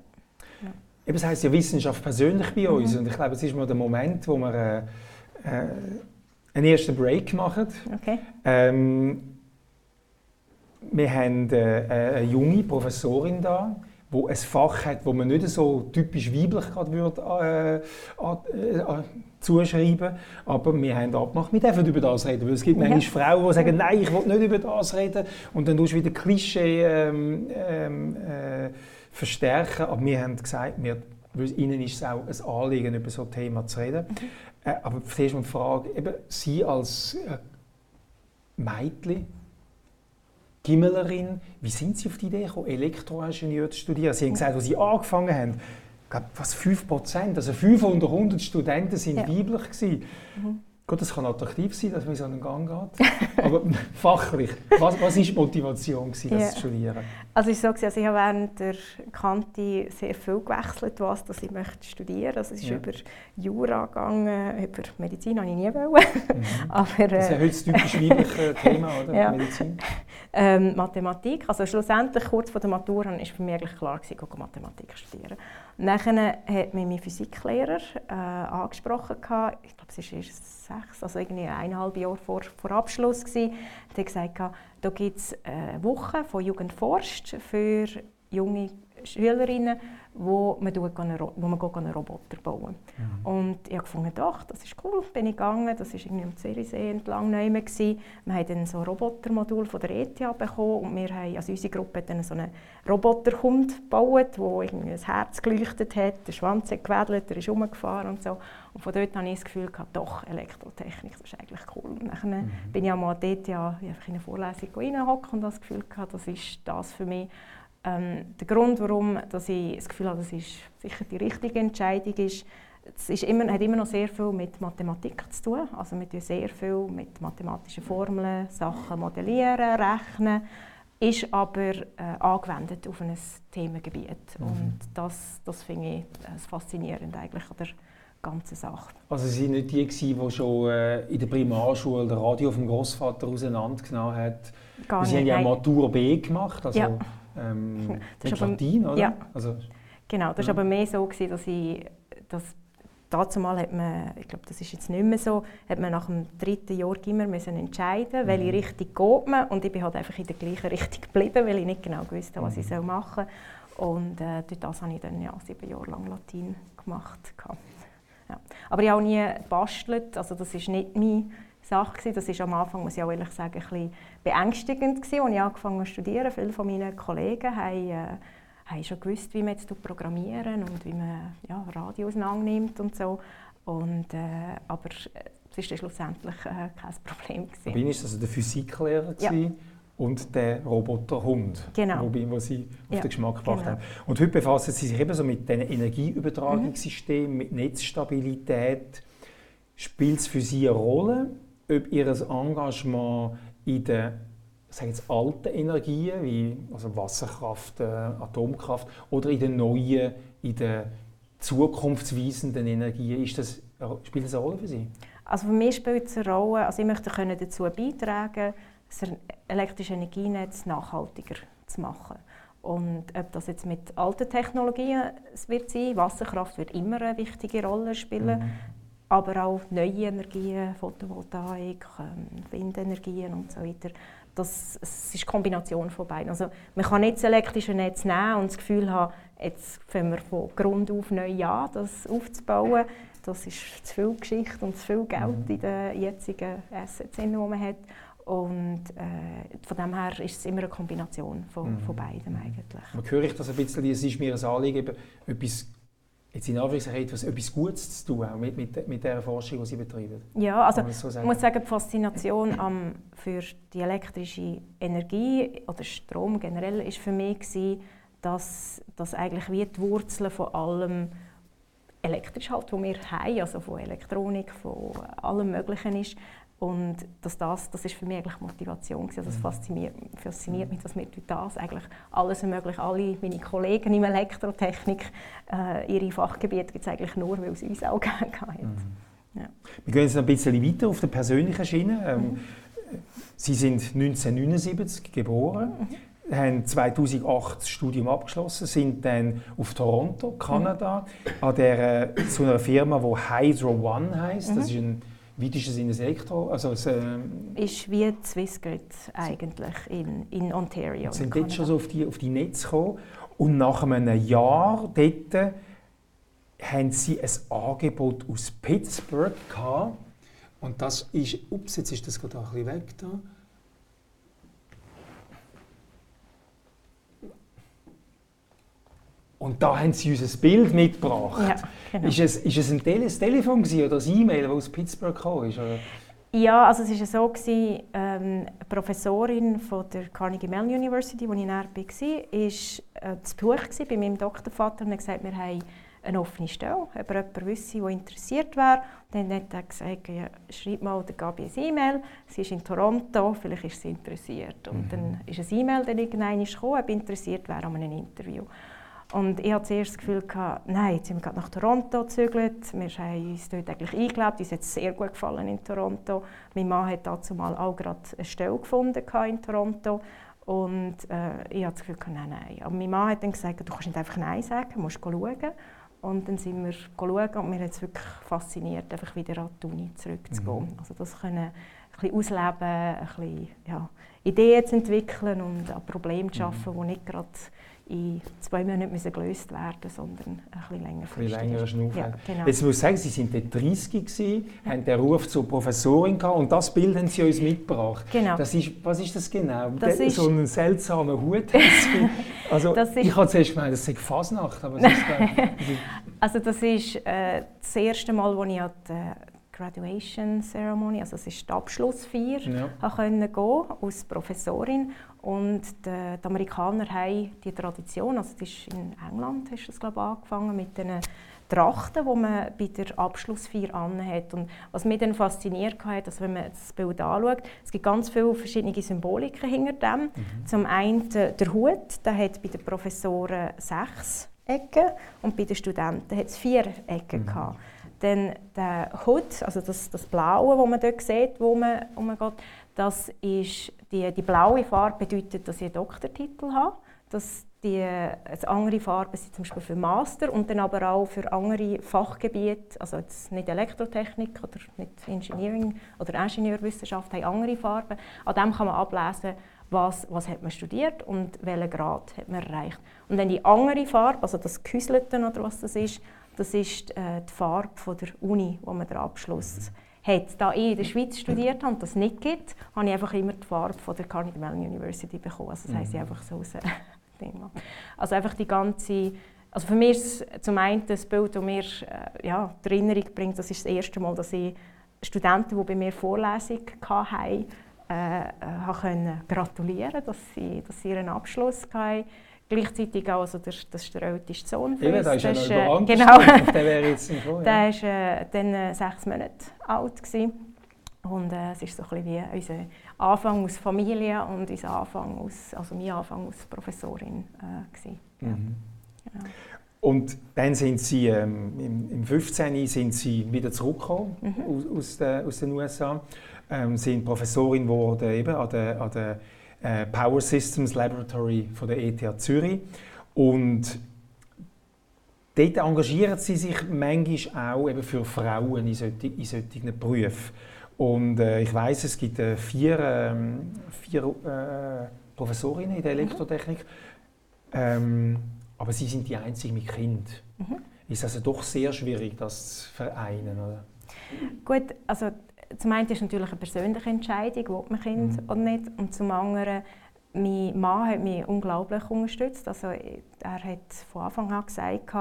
Eben, das heisst ja Wissenschaft persönlich bei uns. Mhm. Und ich glaube, es ist mal der Moment, wo wir äh, äh, einen ersten Break machen. Okay. Ähm, wir haben äh, eine junge Professorin da, wo ein Fach hat, wo man nicht so typisch weiblich gerade würde, äh, äh, zuschreiben aber wir haben abgemacht, wir dürfen über das reden, weil es gibt ja. manchmal Frauen, die sagen, nein, ich will nicht über das reden und dann tust du wieder Klischee ähm, ähm, äh, verstärken, aber wir haben gesagt, wir, ihnen ist es auch ein Anliegen, über so ein Thema zu reden. Mhm. Äh, aber verstehst du die Frage, eben, Sie als äh, Mädchen, Gimmelerin, wie sind Sie auf die Idee gekommen, Elektroingenieur zu studieren? Sie haben gesagt, als Sie angefangen haben, glaube, fast 5 Prozent, also 5 unter 100 Studenten sind ja. weiblich gewesen. Mhm. Gut, das kann attraktiv sein, dass man so einen Gang geht. Aber fachlich, was, was ist die Motivation, gewesen, das ja. zu studieren? Also war so, also ich habe während der Kante sehr viel gewechselt, was dass ich möchte studieren Also es ist ja. über Jura gegangen, über Medizin habe ich nie wollen. Mhm. Aber, äh, das ist ja heute das typisch weibliche Thema, oder? Ja. Medizin. Ähm, Mathematik, also schlussendlich kurz vor der Matura war für mich eigentlich klar, ich gehe Mathematik studieren. Nachher hat mich mein Physiklehrer äh, angesprochen, ich glaube, es war erst sechs, also irgendwie eineinhalb Jahre vor, vor Abschluss. Gewesen. Er hat gesagt, da gibt es eine Woche von Jugend forscht für junge Schülerinnen, wo man, einen, wo man einen Roboter bauen mhm. Und ich habe gefunden, doch, das ist cool, bin ich gegangen, das war irgendwie am Zerichsee entlang Wir haben dann so ein Robotermodul von der ETH bekommen und wir haben, also unsere Gruppe hat dann so einen Roboterhund gebaut, der irgendwie ein Herz geleuchtet hat, der Schwanz hat gewedelt, er ist rumgefahren und so. Und von dort hatte ich das Gefühl, gehabt, doch, Elektrotechnik, das ist eigentlich cool. Und dann mhm. bin ich auch mal dort ja, einfach in eine Vorlesung reingehocken und das Gefühl gehabt, das ist das für mich. Ähm, der Grund, warum dass ich das Gefühl habe, dass es sicher die richtige Entscheidung ist, es ist immer, hat immer noch sehr viel mit Mathematik zu tun. Also wir tun sehr viel mit mathematischen Formeln, Sachen modellieren, rechnen, ist aber äh, angewendet auf ein Themengebiet. Mhm. Und das, das finde ich äh, faszinierend eigentlich an der ganzen Sache. Also Sie waren nicht die, die schon äh, in der Primarschule das Radio vom Großvater auseinandergenommen hat? Gar Sie nicht, haben ja Matur B gemacht, also ja. Ähm, das mit Latin, oder? Ja. Also, genau, das war ja. aber mehr so, gewesen, dass ich dass dazu mal hat man, ich glaube, das ist jetzt nicht mehr so, hat man nach dem dritten Jahr immer müssen entscheiden, mhm. welche Richtung geht man und ich bin halt einfach in der gleichen Richtung geblieben, weil ich nicht genau wusste, was mhm. ich machen soll. Und äh, durch das habe ich dann ja sieben Jahre lang Latin gemacht. Ja. Aber ich habe auch nie gebastelt, also das ist nicht meine Sache. Das war am Anfang, muss ich auch ehrlich sagen, ein bisschen beängstigend, gewesen, als ich angefangen habe zu studieren. Viele von meinen Kollegen haben, äh, haben schon gewusst, wie man jetzt programmieren und wie man ja, Radio auseinandernimmt und so. Und, äh, aber es war schlussendlich äh, kein Problem. Gewesen. Bin ich also der Physiklehrer ja. und der Roboterhund, genau. wobei, wo Sie auf ja, den Geschmack gebracht genau. haben. Und heute befassen Sie sich eben so mit den Energieübertragungssystemen, mhm. mit Netzstabilität. Spielt es für Sie eine Rolle, ob Ihr Engagement in den jetzt, alten Energien, wie also Wasserkraft, äh, Atomkraft, oder in den neuen, in den zukunftsweisenden Energien, ist das, spielt das eine Rolle für Sie? Also für mich spielt es eine Rolle, also ich möchte dazu beitragen, das elektrische Energienetz nachhaltiger zu machen. Und ob das jetzt mit alten Technologien wird sein, Wasserkraft wird immer eine wichtige Rolle spielen, mhm aber auch neue Energien, Photovoltaik, ähm, Windenergien und so weiter. Das, es ist eine Kombination von beiden. Also man kann nicht das elektrische Netz nehmen und das Gefühl haben, jetzt fangen wir von Grund auf neu an, das aufzubauen. Das ist zu viel Geschichte und zu viel Geld in den jetzigen Assets, die man hat. Und äh, von dem her ist es immer eine Kombination von, mhm. von beiden eigentlich. Man höre ich das ein bisschen, es ist mir ein Anliegen, etwas jetzt in Anführungszeichen etwas, etwas Gutes zu tun, auch mit, mit, mit der Forschung, die Sie betreiben? Ja, also so ich muss sagen, die Faszination am, für die elektrische Energie oder Strom generell ist für mich gewesen, dass, dass eigentlich wie die Wurzeln von allem elektrisch halt, was wir haben, also von Elektronik, von allem Möglichen ist, und dass das, das ist für mich eigentlich Motivation. Also das mhm. fasziniert, fasziniert mich, dass wir durch das eigentlich alles ermöglichen. Alle meine Kollegen in Elektrotechnik, äh, ihre Fachgebiete gibt es eigentlich nur, weil es uns auch gegeben hat. Mhm. Ja. Wir gehen jetzt ein bisschen weiter auf der persönlichen Schiene. Ähm, mhm. Sie sind 1979 geboren. Mhm. haben 2008 das Studium abgeschlossen, sind dann auf Toronto, Kanada, mhm. an der, äh, zu einer Firma, die Hydro One heißt. Mhm. Das ist ein wie ist es in das Elektro? Also es, ähm ist wie Swissgrid eigentlich in, in Ontario. Sind dort schon so auf die, auf die Netze gekommen und nach einem Jahr dort haben sie ein Angebot aus Pittsburgh gehabt. Und das ist, ups, jetzt ist das gerade ein bisschen weg da. Und da haben sie uns ein Bild mitgebracht. Ja, genau. ist, es, ist es ein, Tele ein Telefon oder ein E-Mail, das aus Pittsburgh kam? Ja, also es war so, gewesen, ähm, eine Professorin von der Carnegie Mellon University, wo ich näher war, war äh, zu Besuch bei meinem Doktorvater und hat gesagt, wir haben eine offene Stelle, ob jemand wüsste, der interessiert wäre. dann hat er gesagt, ja, schreib mal der Gabi ein E-Mail, sie ist in Toronto, vielleicht ist sie interessiert. Und mhm. dann ist ein E-Mail dann irgendwann gekommen, ob interessiert wäre an einem Interview. Und ich hatte zuerst das Gefühl, gehabt, nein, jetzt sind wir gerade nach Toronto gezügelt. Wir haben uns dort eigentlich eingelebt. Uns hat es sehr gut gefallen in Toronto. Mein Mann hat dazu mal auch gerade eine Stelle gefunden in Toronto. Und äh, ich hatte das Gefühl, nein, nein. Aber mein Mann hat dann gesagt, du kannst nicht einfach Nein sagen, du musst schauen. Und dann sind wir schauen und mir hat es wirklich fasziniert, einfach wieder an die Uni zurückzugehen. Mhm. Also das können ein bisschen ausleben, ein bisschen, ja, Ideen zu entwickeln und an Problemen zu arbeiten, mhm. die nicht gerade in zwei Monaten müssen gelöst werden sondern ein bisschen länger. Ein länger Schnuff. Ja, genau. Jetzt muss ich sagen, Sie sind dort 30 gewesen, ja. haben den Ruf zur Professorin gehabt und das Bild haben Sie uns mitgebracht. Genau. Das ist, was ist das genau? Das ist so einen seltsamen Hut Also ist ich habe zuerst gemeint, das sei Fasnacht, aber es ist Also das ist äh, das erste Mal, als ich an Graduation Ceremony, also es ist die Abschlussfeier, ja. gehen als Professorin und die, die, Amerikaner haben die Tradition, also das ist in England ist das glaube ich, angefangen mit den Trachten, die man bei der Abschlussfeier anhat. Und was mich dann fasziniert hat, dass wenn man das Bild anschaut, es gibt ganz viele verschiedene Symboliken hinter dem. Mhm. Zum einen der Hut, der hat bei den Professoren sechs Ecken und bei den Studenten hat es vier Ecken mhm. gehabt. Dann der Hut, also das, das Blaue, das man dort sieht, wo man, wo man geht, das ist die, die blaue Farbe bedeutet, dass ich einen Doktortitel habe. Das, die, die andere Farbe sind zum Beispiel für Master und dann aber auch für andere Fachgebiete, also jetzt nicht Elektrotechnik oder nicht Engineering oder Ingenieurwissenschaft, haben andere Farben. An dem kann man ablesen, was, was hat man studiert und welchen Grad hat man erreicht. Und dann die andere Farbe, also das Gehäuselte oder was das ist, das ist äh, die Farbe von der Uni, wo man den Abschluss hat. Da ich in der Schweiz studiert habe und das nicht gibt, habe ich einfach immer die Farbe von der Carnegie Mellon University bekommen. Also das heisst, ich mhm. einfach so aus Also einfach die ganze also für mich ist zum einen das Bild, das mir äh, ja, die Erinnerung bringt, das ist das erste Mal, dass ich Studenten, die bei mir Vorlesung hatten, äh, äh, können gratulieren dass sie, dass sie ihren Abschluss hatten. Gleichzeitig auch also der, das ist der älteste Sohn von uns. Der ist ja noch genau, der wäre jetzt nicht vor, Der war äh, dann äh, sechs Monate alt. Gewesen. Und äh, es ist so ein bisschen wie unser Anfang aus Familie und unser Anfang aus, also mein Anfang als Professorin. Äh, ja. mhm. genau. Und dann sind Sie ähm, im, im 15. sind Sie wieder zurückgekommen mhm. aus, aus, der, aus den USA, ähm, sind Professorin geworden eben an der, an der äh, Power Systems Laboratory von der ETH Zürich. Und dort engagieren sie sich manchmal auch eben für Frauen in solchen, in solchen Berufen. Und äh, ich weiß, es gibt äh, vier, ähm, vier äh, Professorinnen in der mhm. Elektrotechnik, ähm, aber sie sind die einzigen mit Kind. Mhm. Ist also doch sehr schwierig, das zu vereinen, oder? Gut, also zum einen ist es natürlich eine persönliche Entscheidung, ob man Kind mhm. oder nicht. Und zum anderen, mein Mann hat mich unglaublich unterstützt. Also, er hat von Anfang an gesagt,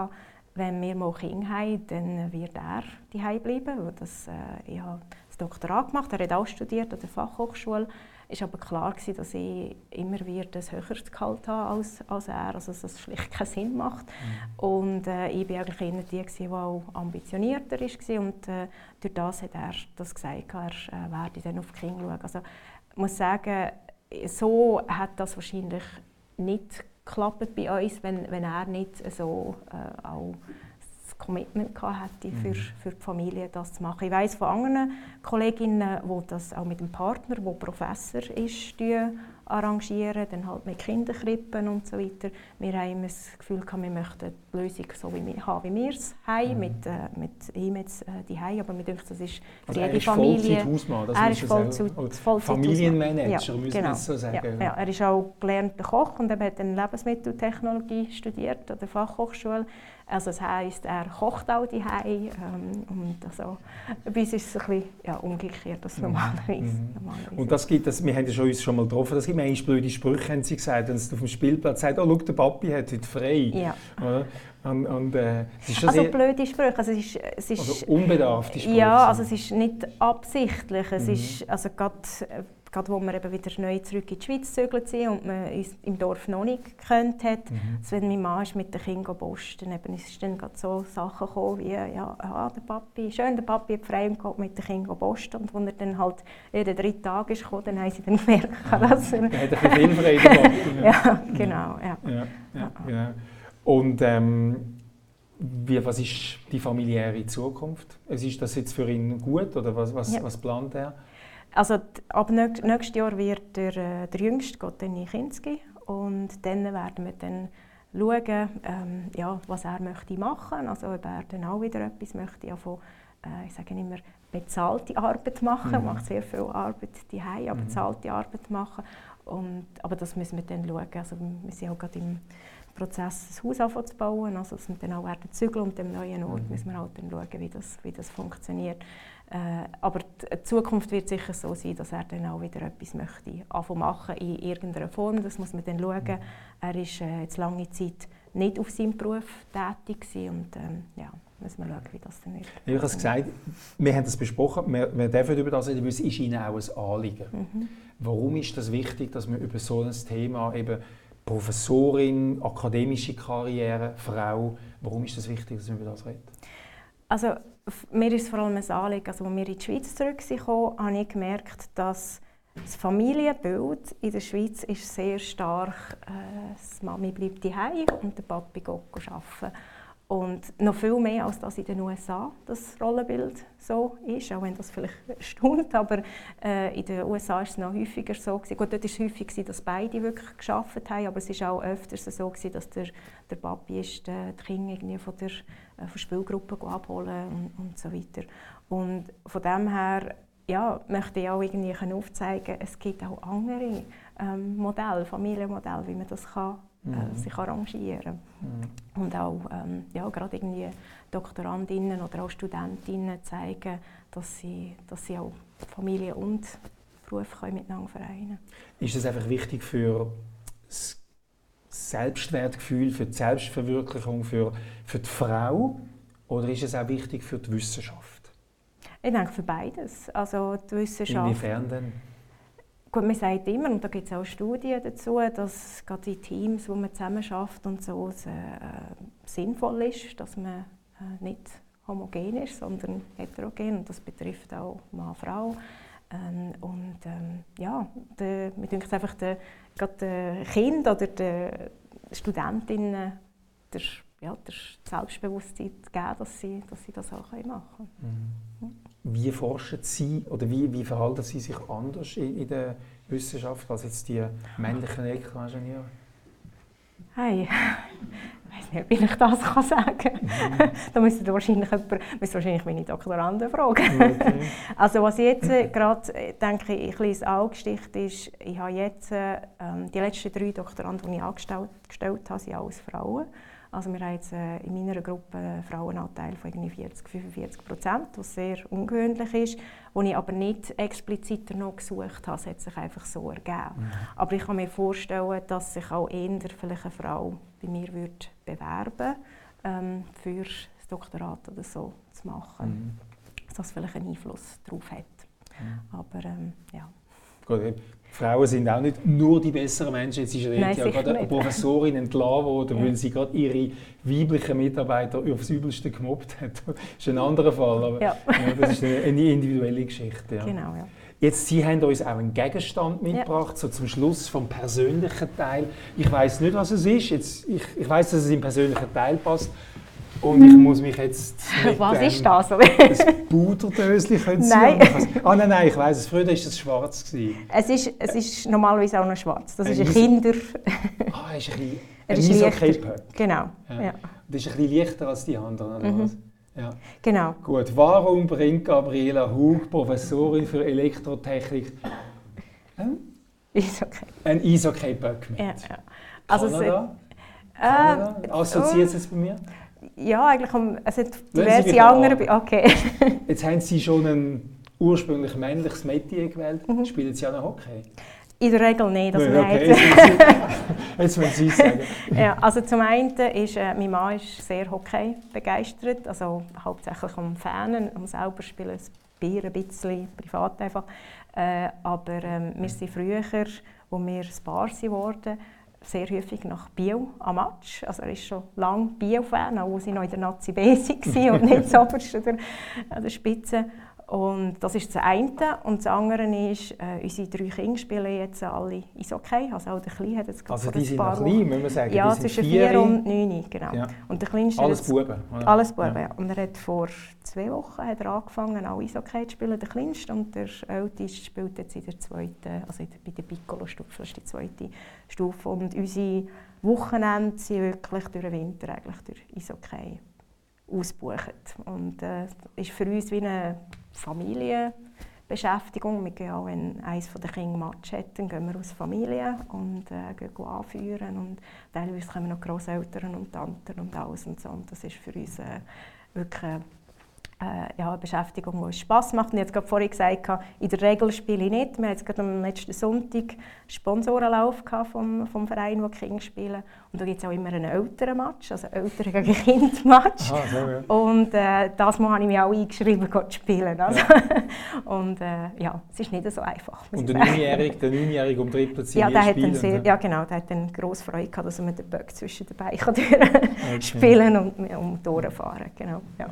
wenn wir mal Kinder haben, dann wird er daheim bleiben. Das, äh, ich habe das Doktorat gemacht, er hat auch studiert an der Fachhochschule. Es war aber klar, dass ich immer wieder ein höheres Gehalt habe als, als er, also dass das schlicht keinen Sinn macht. Mhm. Und äh, ich war eigentlich eher die, die auch ambitionierter war und äh, durch das hat er das gesagt, er äh, werde dann auf die Kinder schauen. Also ich muss sagen, so hat das wahrscheinlich nicht geklappt bei uns, wenn, wenn er nicht so äh, auch Commitment hatte für, mhm. für die Familie, das zu machen. Ich weiß von anderen Kolleginnen, die das auch mit dem Partner, der Professor ist, arrangieren, dann halt mit Kinderkrippen und so weiter. Wir haben immer das Gefühl, wir möchten die Lösung so wie wir, haben, wie wir es haben, mhm. mit, äh, mit ihm jetzt äh, die aber wir denken, das ist für also jede Familie... er ist Vollzeit, Familienmanager, ja, müssen genau. wir so sagen. Ja, ja, er ist auch gelernter Koch und er hat dann Lebensmitteltechnologie studiert an der Fachhochschule. Also das heisst, er kocht auch die ähm, und also, bei uns ist es ein bisschen ja, umgekehrt als normalerweise. Mhm. normalerweise. Und das gibt es, wir haben ja schon, uns schon mal getroffen, das gibt mir blöde Sprüche, haben sie gesagt, wenn sie auf dem Spielplatz sagt, oh, schau, der Papi hat heute frei. Ja. Und, und, äh, ist also blöde Sprüche, also es ist, es ist, also unbedarfte Sprüche. Ja, also es ist nicht absichtlich, es mhm. ist, also gerade gerade wo wir eben wieder neu zurück in die Schweiz gezögert sind und man uns im Dorf noch nicht gekannt hat, mhm. also wenn mein Mann ist mit den Kindern posten, eben ist dann gerade so Sachen gekommen wie, ja, aha, der Papi, schön, der Papi hat frei und mit den Kindern posten und als er dann halt jeden drei Tage ist gekommen, dann haben sie dann gemerkt, ah, dass er... hat ein der Papi. ja, genau, ja. ja, ja, genau. Und ähm, wie, was ist die familiäre Zukunft? Ist das jetzt für ihn gut oder was, was, ja. was plant er? Also ab nächstes Jahr wird der, äh, der Jüngste geht in Kinski und dann werden wir dann schauen, ähm, ja, was er möchte machen. Also ob er dann auch wieder etwas möchte, von, äh, ich sage immer, bezahlte Arbeit machen. Mhm. Er macht sehr viel Arbeit daheim, aber mhm. bezahlte Arbeit machen. Und, aber das müssen wir dann schauen. Also wir sind auch gerade im Prozess, das Haus aufzubauen, also dass wir dann auch werden zügeln und dem neuen Ort mhm. müssen wir halt dann schauen, wie das, wie das funktioniert. Äh, aber die Zukunft wird sicher so sein, dass er dann auch wieder etwas möchte machen in irgendeiner Form. Das muss man dann schauen. Mhm. Er ist äh, jetzt lange Zeit nicht auf seinem Beruf tätig und ähm, ja, müssen wir schauen, wie das dann wird. Ich habe es gesagt, wir haben das besprochen, wir, wir dürfen über das reden, weil es ist Ihnen auch ein Anliegen. Mhm. Warum ist das wichtig, dass wir über so ein Thema eben Professorin, akademische Karriere, Frau, warum ist das wichtig, dass wir über das reden? Also mir ist vor allem ein Anliegen, also als wir in die Schweiz zurückkamen, habe ich gemerkt, dass das Familienbild in der Schweiz ist sehr stark, äh, die Mami bleibt daheim und der Papi geht arbeiten. Und noch viel mehr, als das in den USA das Rollenbild so ist, auch wenn das vielleicht stimmt, aber äh, in den USA ist es noch häufiger so. Gewesen. Gut, dort war es häufig, gewesen, dass beide wirklich geschafft haben, aber es war auch öfters so, gewesen, dass der, der Papi ist, äh, die Kinder irgendwie von der, äh, von Spielgruppe abholen und, und so weiter. Und von dem her ja, möchte ich auch irgendwie aufzeigen, es gibt auch andere ähm, Modelle, Familienmodelle, wie man das kann äh, mhm. sich arrangieren. Mhm. Und auch ähm, ja, gerade irgendwie Doktorandinnen oder auch Studentinnen zeigen, dass sie, dass sie auch Familie und Beruf können miteinander vereinen können. Ist das einfach wichtig für das Selbstwertgefühl, für die Selbstverwirklichung, für, für die Frau? Oder ist es auch wichtig für die Wissenschaft? Ich denke für beides. Also die Wissenschaft, Inwiefern denn? Gut, man sagt immer, und da gibt es auch Studien dazu, dass gerade in Teams, wo man zusammen schafft und so, es, äh, sinnvoll ist, dass man äh, nicht homogen ist, sondern heterogen. Und das betrifft auch Mann, Frau. Ähm, und ähm, ja, de, mir denkt einfach, de, gerade den Kind oder den Studentinnen der, ja, der Selbstbewusstsein geben, dass sie, dass sie das auch machen können. Mhm. Wie forschen Sie oder wie, wie verhalten Sie sich anders in, in der Wissenschaft als jetzt die männlichen Elektroingenieure? Hey, ich weiß nicht, ob ich das kann sagen kann. Mhm. da müsste wahrscheinlich, jemand, müsste wahrscheinlich meine Doktoranden fragen. Okay. also was jetzt äh, gerade, äh, denke ich, ein bisschen ins Auge sticht, ist, ich habe jetzt äh, ähm, die letzten drei Doktoranden, die ich angestellt habe, sind alles Frauen. Also wir haben jetzt äh, in meiner Gruppe einen Frauenanteil von 40, 45 Prozent, was sehr ungewöhnlich ist, wo ich aber nicht expliziter noch gesucht habe. Es hat sich einfach so ergeben. Mhm. Aber ich kann mir vorstellen, dass sich auch eher vielleicht eine Frau bei mir würde bewerben ähm, für das Doktorat oder so zu machen. Mhm. Dass das vielleicht einen Einfluss darauf hat. Mhm. Aber ähm, ja. Gut, Frauen sind auch nicht nur die besseren Menschen. Jetzt ist Nein, ja gerade eine Professorin entlassen worden, ja. weil sie gerade ihre weiblichen Mitarbeiter aufs Übelste gemobbt hat. Das ist ein anderer Fall, aber ja. Ja, das ist eine, individuelle Geschichte. Genau, ja. Jetzt, Sie haben uns auch einen Gegenstand mitgebracht, so zum Schluss vom persönlichen Teil. Ich weiß nicht, was es ist. Jetzt, ich, ich weiß, dass es im persönlichen Teil passt. Und ich muss mich jetzt Was dem, ist das? ein Puderdöschen können Sie Nein. Ah nein, nein, ich weiß es. Früher war es schwarz. Gewesen. es, ist, es ist normalerweise auch noch schwarz. Das Ein ist ein Eis- Kinder... Ah, ist ein bisschen Er ein ist leichter. Genau. Ja. Ja. Das ist ein bisschen leichter als die anderen, oder Mhm. was? Ja. genau. Gut, warum bringt Gabriela Hug, Professorin für Elektrotechnik, okay. ein Eishockey-Puck mit? Ja, ja. Also es, Kanada? äh, Kanada? Assoziiert es bei mir? Ja, eigentlich um, es Sie diverse andere... an. Okay. Jetzt haben Sie schon ein ursprünglich männliches Metier gewählt. Mhm. Spielen Sie auch noch Hockey? In der Regel nicht. Also Nein, okay. Jetzt müssen Sie es sagen. ja, also zum einen ist äh, mein Mann ist sehr Hockey begeistert, also hauptsächlich um Fanen, um selber spielen es Bier ein bisschen, privat einfach. Äh, aber ähm, wir sind früher, als wir ein Paar wurden, sehr häufig nach Biel am Match. Also er ist schon lange Biel-Fan, auch als ich noch in der Nazi B war und nicht zuoberst an der, an der Spitze. Und das ist das eine. Und das andere ist, äh, unsere drei Kinder spielen jetzt alle Eishockey. Also auch der Kleine hat jetzt Also vor die sind noch klein, müssen wir sagen. ja, zwischen vier. 4 und 9, genau. Ja. Und der Kleinste Alles Buben. Alles Buben, ja. Und er hat vor zwei Wochen hat er angefangen, auch Eishockey zu spielen, der Kleinste. Und der Älteste spielt jetzt in der zweiten, also bei der Piccolo-Stufe, das ist die zweite Stufe. Und unsere Wochenende sind wirklich durch den Winter eigentlich durch Eishockey ausgebucht. Und äh, ist für uns wie eine Familienbeschäftigung. Wir gehen auch, wenn eines der Kinder Match hat, dann gehen wir als Familie und äh, gehen anführen. Und teilweise kommen noch Großeltern und Tanten und alles und so. Und das ist für uns äh, wirklich äh, ja, eine Beschäftigung, die Spass macht. Und ich habe gerade vorhin gesagt, in der Regel spiele ich nicht. Wir hatten jetzt gerade am letzten Sonntag einen Sponsorenlauf vom, vom Verein, wo die Kinder spielen. Und da gibt es auch immer einen älteren Match, also Eltern gegen Kind Match. Aha, so, ja. Und äh, das Mal habe ich mich auch eingeschrieben, zu spielen. Also. Und äh, ja, es ist nicht so einfach. Und der. Neunjährige, der Neunjährige um drei platziert Ja, der hat dann sehr, ja genau, der hat dann grosse Freude gehabt, dass er mit den Böck zwischen den Beinen kann spielen und um Ohren fahren genau, ja.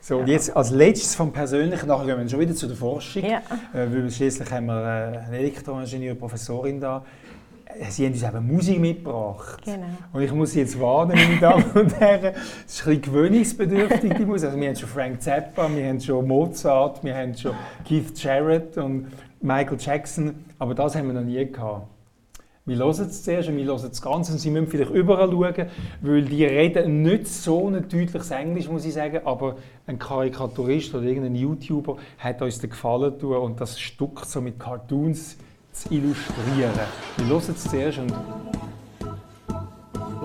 So, und jetzt als letztes vom Persönlichen, nachher gehen wir schon wieder zu der Forschung. Ja. Äh, weil schließlich haben wir äh, eine Elektroingenieur, Professorin da. Äh, Sie haben uns eben Musik mitgebracht. Genau. Und ich muss Sie jetzt warnen, meine Damen und Herren, es ist ein bisschen gewöhnungsbedürftig, die Musik. Also wir haben schon Frank Zappa, wir haben schon Mozart, wir haben schon Keith Jarrett und Michael Jackson, aber das haben wir noch nie gehabt. Wir hören es zuerst und wir hören es ganz und Sie müssen vielleicht überall schauen, weil die reden nicht so ein deutliches Englisch, muss ich sagen, aber ein Karikaturist oder irgendein YouTuber hat uns den Gefallen getan und das Stück so mit Cartoons zu illustrieren. Wir hören es zuerst und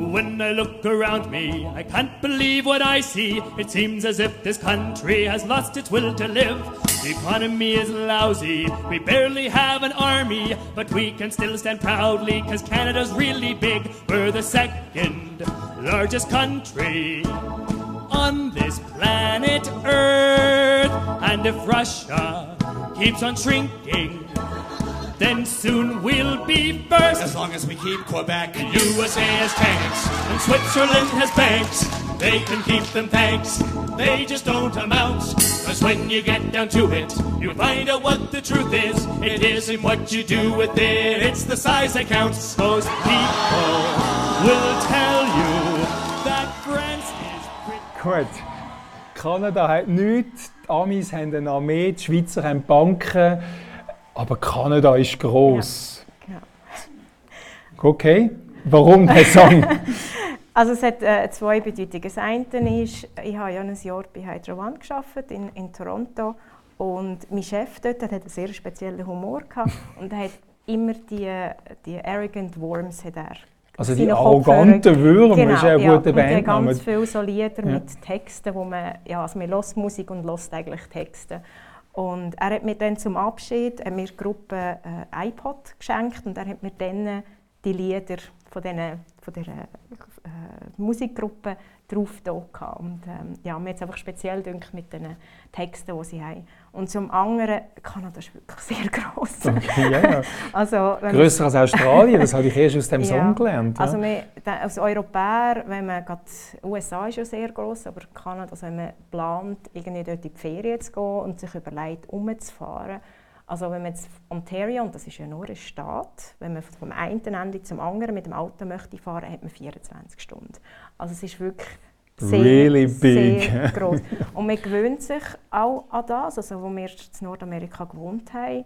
When I look around me, I can't believe what I see. It seems as if this country has lost its will to live. The economy is lousy, we barely have an army, but we can still stand proudly because Canada's really big. We're the second largest country on this planet Earth. And if Russia keeps on shrinking, then soon we'll be first. As long as we keep Quebec. The USA has tanks, and Switzerland has banks. They can keep them thanks, they just don't amount. Cause when you get down to it, you find out what the truth is. It isn't what you do with it, it's the size that counts. Most people will tell you that France is pretty. Gut. Kanada hat nichts, die Amis haben eine Armee, die Schweizer haben Banken, aber Kanada ist gross. genau. Okay, warum der Song? Also es hat äh, zwei Bedeutungen. Das eine ist, ich habe ja ein Jahr bei Hydro One gearbeitet in, in Toronto und mein Chef dort hat einen sehr speziellen Humor gehabt und er hat immer die, die arrogant worms hat er Also die arroganten Würmer genau, ist ja ein ja, guter und Bandname. ganz viele so Lieder Ja. mit Texten, wo man, ja, also man hört Musik und hört eigentlich Texte. Und er hat mir dann zum Abschied hat mir Gruppe äh, iPod geschenkt und er hat mir dann die Lieder von, diesen, von dieser äh, Musikgruppe drauf da. Und ähm, ja, mir es einfach speziell gedacht mit den Texten, die sie haben. Und zum anderen, Kanada ist wirklich sehr gross. Okay, ja, ja. Also, Grösser als Australien, das habe ich erst aus dem Song gelernt. Ja. also wir, als Europäer, wenn man gerade, USA ist ja sehr groß, aber Kanada, also wenn man plant, irgendwie dort in die Ferien zu gehen und sich überlegt, umzufahren, also wenn man jetzt Ontario, und das ist ja nur ein Staat, wenn man vom einen Ende zum anderen mit dem Auto möchte fahren, hat man 24 Stunden. Also es ist wirklich sehr, really big. sehr groß. Und man gewöhnt sich auch an das. Also, als wir in Nordamerika gewohnt haben,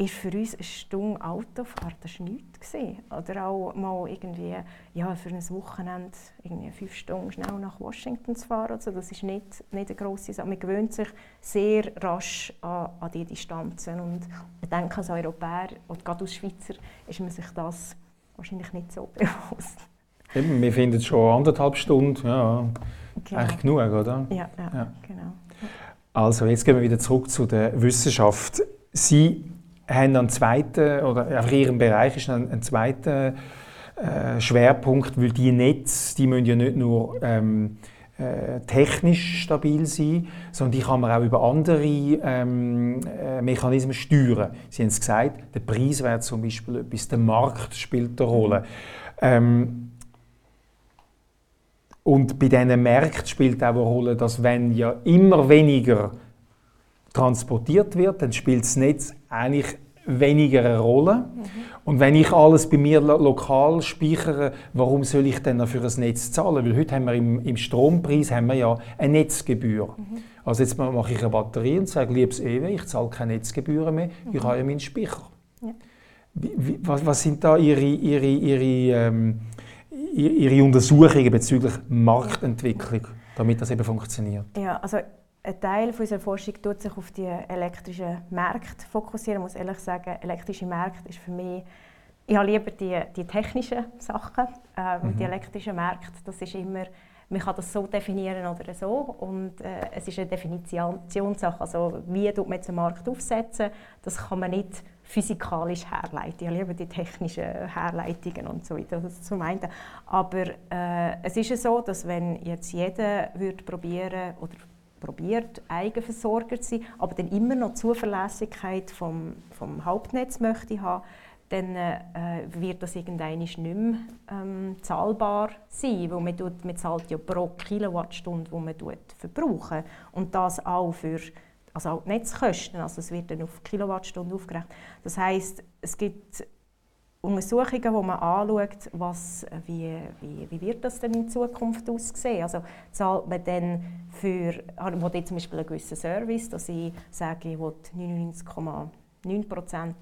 ist für uns eine Stunde Autofahrt das war nichts. Oder auch mal irgendwie, ja, für ein Wochenende irgendwie fünf Stunden schnell nach Washington zu fahren. Also das ist nicht, nicht eine grosse Sache. Man gewöhnt sich sehr rasch an, an diese Distanzen. Und ich denke, als Europäer und gerade als Schweizer ist man sich das wahrscheinlich nicht so bewusst. Eben, wir finden schon anderthalb Stunden, ja, genau. eigentlich genug, oder? Ja, ja, ja, genau. Also jetzt gehen wir wieder zurück zu der Wissenschaft. Sie haben einen zweiten, oder auf ihrem Bereich ist ein, ein zweiter äh, Schwerpunkt, weil die Netze, die müssen ja nicht nur ähm, äh, technisch stabil sein, sondern die kann man auch über andere ähm, äh, Mechanismen steuern. Sie haben es gesagt, der Preiswert zum Beispiel etwas, der Markt spielt eine Rolle. Ähm, und bei diesen Märkten spielt auch eine Rolle, dass wenn ja immer weniger transportiert wird, dann spielt das Netz eigentlich weniger eine Rolle. Mhm. Und wenn ich alles bei mir lo lokal speichere, warum soll ich dann für ein Netz zahlen? Weil heute haben wir im, im Strompreis haben wir ja eine Netzgebühr. Mhm. Also jetzt mache ich eine Batterie und sage, liebes EW, ich zahle keine Netzgebühren mehr, mhm. ich habe ja meinen Speicher. Ja. Wie, was, was, sind da Ihre, Ihre, Ihre, ähm, Ihre Untersuchungen bezüglich Marktentwicklung, damit das eben funktioniert? Ja, also ein Teil unserer Forschung tut sich auf die elektrischen Märkte fokussieren. Ich muss ehrlich sagen, elektrische Märkte ist für mich ich habe lieber die, die technischen Sachen. Äh, mhm. Die elektrischen Märkte, das ist immer, man kann das so definieren oder so. Und äh, es ist eine Definitionssache. Also wie tut man jetzt einen Markt aufsetzen, das kann man nicht physikalisch herleiten. Ich habe lieber die technischen Herleitungen und so weiter. Das zum einen. Aber äh, es ist ja so, dass wenn jetzt jeder würde probieren oder probiert, Eigenversorger zu sein, aber dann immer noch Zuverlässigkeit vom, vom Hauptnetz möchte haben, dann äh, wird das irgendwann nicht mehr ähm, zahlbar sein, weil man, tut, man zahlt ja pro Kilowattstunde, die man verbraucht. Und das auch für also auch Netzkosten, also es wird dann auf Kilowattstunden aufgerechnet. Das heißt, es gibt Untersuchungen, wo man anschaut, was, wie, wie, wie wird das denn in Zukunft aussehen. Also zahlt man dann für, wo zum Beispiel einen gewissen Service, dass ich sage, ich will 99,9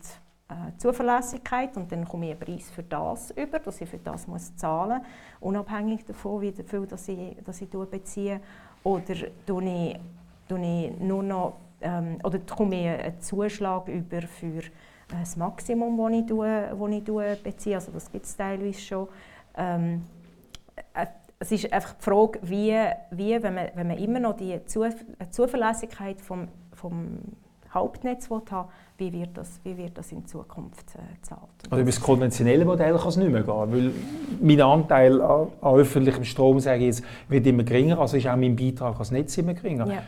äh, Zuverlässigkeit und dann komme ich einen Preis für das über, dass ich für das muss zahlen muss, unabhängig davon, wie viel das ich, das ich beziehe. Oder tue ich, tue ich nur noch, ähm, oder komme ich einen Zuschlag über für das Maximum, das ich, das ich beziehe. Also das gibt es teilweise schon. Ähm, äh, es ist einfach die Frage, wie, wie wenn, man, wenn man immer noch die Zuverlässigkeit vom, vom Hauptnetz haben wie wird das, wie wird das in Zukunft äh, gezahlt. Also über das konventionelle Modell kann es nicht mehr gehen, weil mein Anteil an, an öffentlichem Strom sage ich jetzt, wird immer geringer, also ist auch mein Beitrag ans Netz immer geringer. Ja.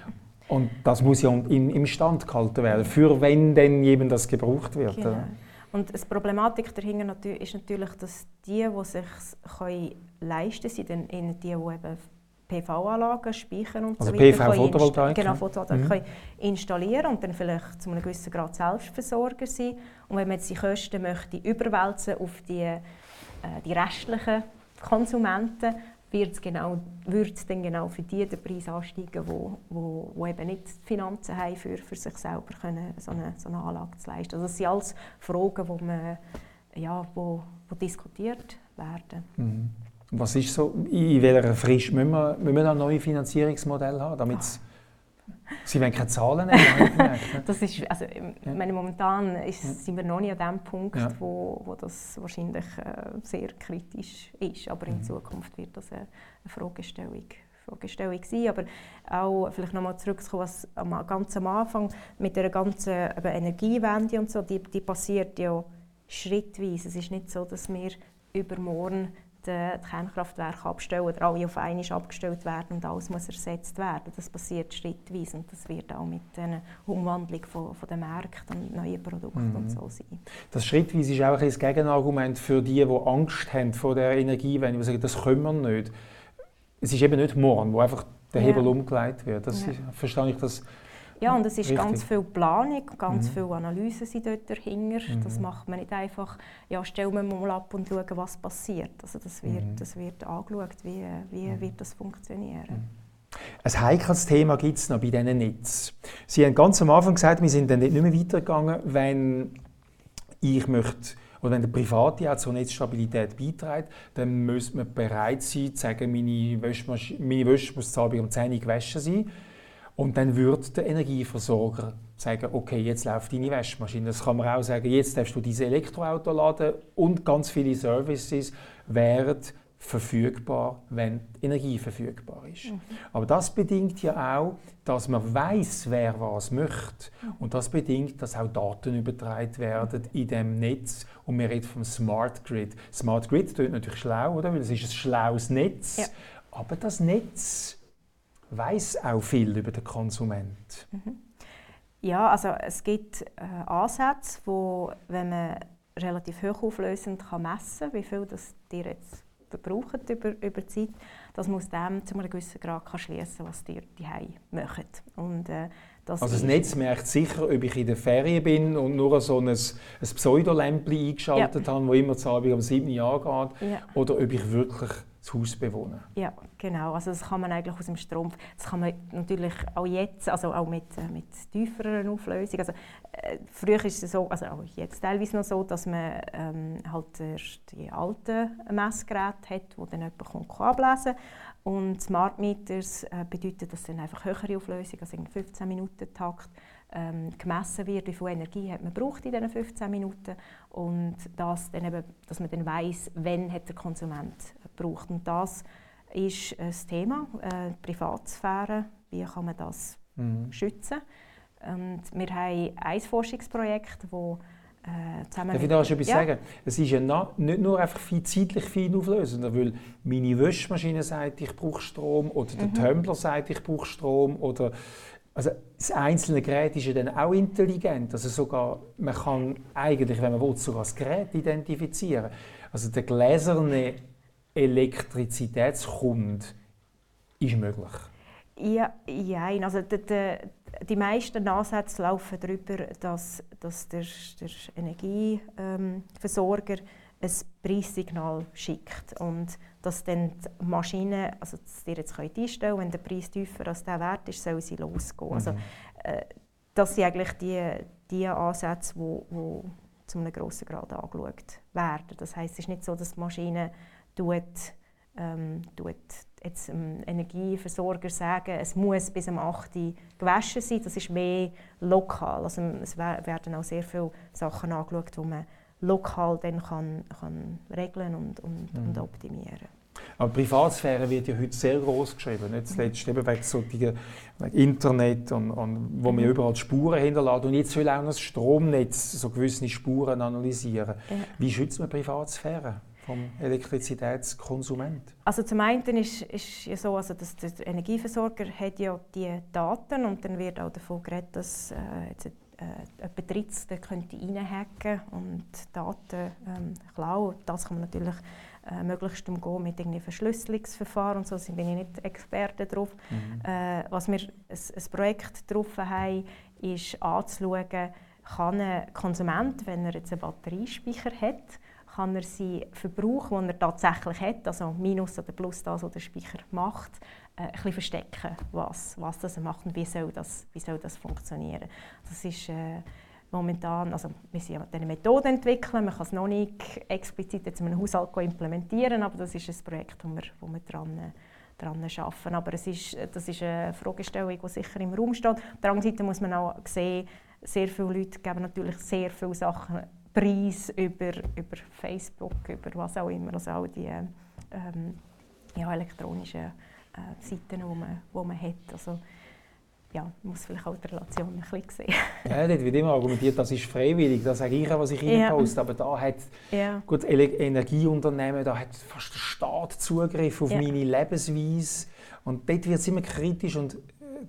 Und das muss ja in, im Stand gehalten werden, für wenn denn jemand das gebraucht wird. Genau. Und die Problematik dahinter ist natürlich, dass die, die sich leisten können, sind die, die eben PV-Anlagen, speichern und also so weiter. PV Photovoltaik? Genau, Photovoltaik mhm. können installieren und dann vielleicht zu einem gewissen Grad Selbstversorger sein. Und wenn man jetzt die Kosten möchte überwälzen auf die, äh, die restlichen Konsumenten, wird es genau, dann genau für die den Preis ansteigen, wo, wo, wo eben nicht die Finanzen haben, für, für sich selber können, so, eine, so eine Anlage zu leisten. Also das sind alles Fragen, die man, ja, wo, wo diskutiert werden. Mhm. Was ist so, in welcher Frist müssen wir, müssen wir ein neues Finanzierungsmodell haben, damit Sie wollen keine Zahlen nehmen? Ne? das ist, also, ja. meine, momentan ist, ja. sind wir noch nicht an dem Punkt, ja. wo, wo das wahrscheinlich äh, sehr kritisch ist. Aber in mhm. Zukunft wird das eine, eine Fragestellung, Fragestellung sein. Aber auch vielleicht nochmal zurückzukommen, was am, ganz am Anfang mit der ganzen Energiewende und so, die, die passiert ja schrittweise. Es ist nicht so, dass wir übermorgen die Kernkraftwerke abstellen oder alle auf einmal abgestellt werden und alles muss ersetzt werden. Das passiert schrittweise und das wird auch mit der Umwandlung von, von den Märkten und neuen Produkten mhm. und so sein. Das schrittweise ist auch ein Gegenargument für die, die Angst haben vor der Energiewende, die sagen, das können wir nicht. Es ist eben nicht morgen, wo einfach der Hebel ja. umgelegt wird. Das ja. ist, verstehe ich das Ja, und es ist Richtig. ganz viel Planung, ganz Mhm. viele Analysen sind dort dahinter. Das Mhm. macht man nicht einfach, ja, stellen wir mal ab und schauen, was passiert. Also das wird, Mhm. das wird angeschaut, wie, wie Mhm. wird das funktionieren. Ein heikles Thema gibt es noch bei diesen Netzen. Sie haben ganz am Anfang gesagt, wir sind dann nicht mehr weitergegangen, wenn ich möchte, oder wenn der Private auch zur Netzstabilität beiträgt, dann müsste man bereit sein, zu sagen, meine Wäschmasch- meine Wäsche muss zu Abend um 10 Uhr gewaschen sein. Und dann wird der Energieversorger sagen, okay, jetzt läuft deine Waschmaschine. Das kann man auch sagen, jetzt darfst du dieses Elektroauto laden und ganz viele Services wären verfügbar, wenn Energie verfügbar ist. Aber das bedingt ja auch, dass man weiß, wer was möchte. Und das bedingt, dass auch Daten übertragen werden in dem Netz. Und wir reden vom Smart Grid. Smart Grid klingt natürlich schlau, oder? Weil es ist ein schlaues Netz. Ja. Aber das Netz weiß auch viel über den Konsument. Ja, also es gibt äh, Ansätze, wo, wenn man relativ hochauflösend kann messen kann, wie viel das ihr jetzt verbraucht über, über die Zeit, dass man aus dem zu einem gewissen Grad kann schließen kann, was ihr daheim möchtet. Und, äh, das Also das Netz merkt sicher, ob ich in der Ferien bin und nur so ein, ein Pseudolämpchen eingeschaltet habe, das immer zu Abend um 7 Uhr angeht, Ja. oder ob ich wirklich das Haus bewohne. Ja, genau. Also das kann man eigentlich aus dem Strom, das kann man natürlich auch jetzt, also auch mit, äh, mit tieferer Auflösung. Also, äh, früher ist es so, also auch jetzt teilweise noch so, dass man ähm, halt erst die alten Messgeräte hat, die dann jemand kommt, kann ablesen Und Smart Meters äh, bedeutet, dass dann einfach höhere Auflösung, also in 15 Minuten Takt, ähm, gemessen wird, wie viel Energie hat man braucht in diesen 15 Minuten und das dann eben, dass man dann weiß, wann hat der Konsument braucht. Und das ist ein Thema, äh, Privatsphäre, wie kann man das Mhm. schützen. Und wir haben ein Forschungsprojekt, das äh, zusammen Darf ich da schon etwas ja, sagen? Es ist ja nicht nur einfach viel, zeitlich fein auflösender, weil meine Wäschmaschine sagt, ich brauche Strom, oder der Mhm. Tumbler sagt, ich brauche Strom, oder also das einzelne Gerät ist ja dann auch intelligent. Also sogar, man kann eigentlich, wenn man will, sogar das Gerät identifizieren. Also der gläserne Elektrizitätskunde ist möglich. Ja, nein. Also die, die, die meisten Ansätze laufen darüber, dass, dass der, der Energieversorger ein Preissignal schickt und dass dann die Maschine, also dass ihr jetzt könnt einstellen könnt, wenn der Preis tiefer als der Wert ist, soll sie losgehen. Also, Mhm. äh, das sind eigentlich die, die Ansätze, die wo, wo zu einem grossen Grad angeschaut werden. Das heisst, es ist nicht so, dass die Maschine tut, ähm, tut jetzt dem Energieversorger sagen, es muss bis am 8 Uhr gewaschen sein. Das ist mehr lokal. Also es wer- werden auch sehr viele Sachen angeschaut, die man lokal dann kann, kann regeln und, und, Mhm. und optimieren Aber Privatsphäre wird ja heute sehr groß geschrieben, nicht zuletzt eben wegen, wegen Internet, und, und, wo man Mhm. überall Spuren hinterlässt. Und jetzt soll auch noch das Stromnetz so gewisse Spuren analysieren. Ja. Wie schützt man Privatsphäre vom Elektrizitätskonsument? Also zum einen ist, ist ja so, also dass der Energieversorger hat ja die Daten und dann wird auch davon geredet, dass äh, jetzt, äh, jemand Drittes da könnte reinhacken und Daten ähm, klauen. Das kann man natürlich äh, möglichst umgehen mit irgendwie Verschlüsselungsverfahren und so. Da bin ich nicht Experte drauf. Äh, was wir ein, Projekt drauf haben, ist anzuschauen, kann ein Konsument, wenn er jetzt einen Batteriespeicher hat, kann er seinen Verbrauch, den er tatsächlich hat, also Minus oder Plus das, was der Speicher macht, ein bisschen verstecken, was, was das macht und wie soll das, wie soll das funktionieren. Das ist äh, momentan, also wir sind an diese Methode entwickeln, man kann es noch nicht explizit jetzt in einem Haushalt implementieren, aber das ist ein Projekt, wo wir, wo wir dran, dran arbeiten. Aber es ist, das ist eine Fragestellung, die sicher im Raum steht. Auf der anderen Seite muss man auch sehen, sehr viele Leute geben natürlich sehr viele Sachen preis über, über Facebook, über was auch immer, also auch die ähm, ja, elektronischen äh, Seiten, die man, die man hat. Also, ja, man muss vielleicht auch die Relation ein bisschen sehen. Ja, dort wird immer argumentiert, das ist freiwillig, das sage ich auch, was ich Ja. reinposte. Aber da hat ja. gut, Energieunternehmen, da hat fast der Staat Zugriff auf Ja. meine Lebensweise. Und dort wird es immer kritisch und äh,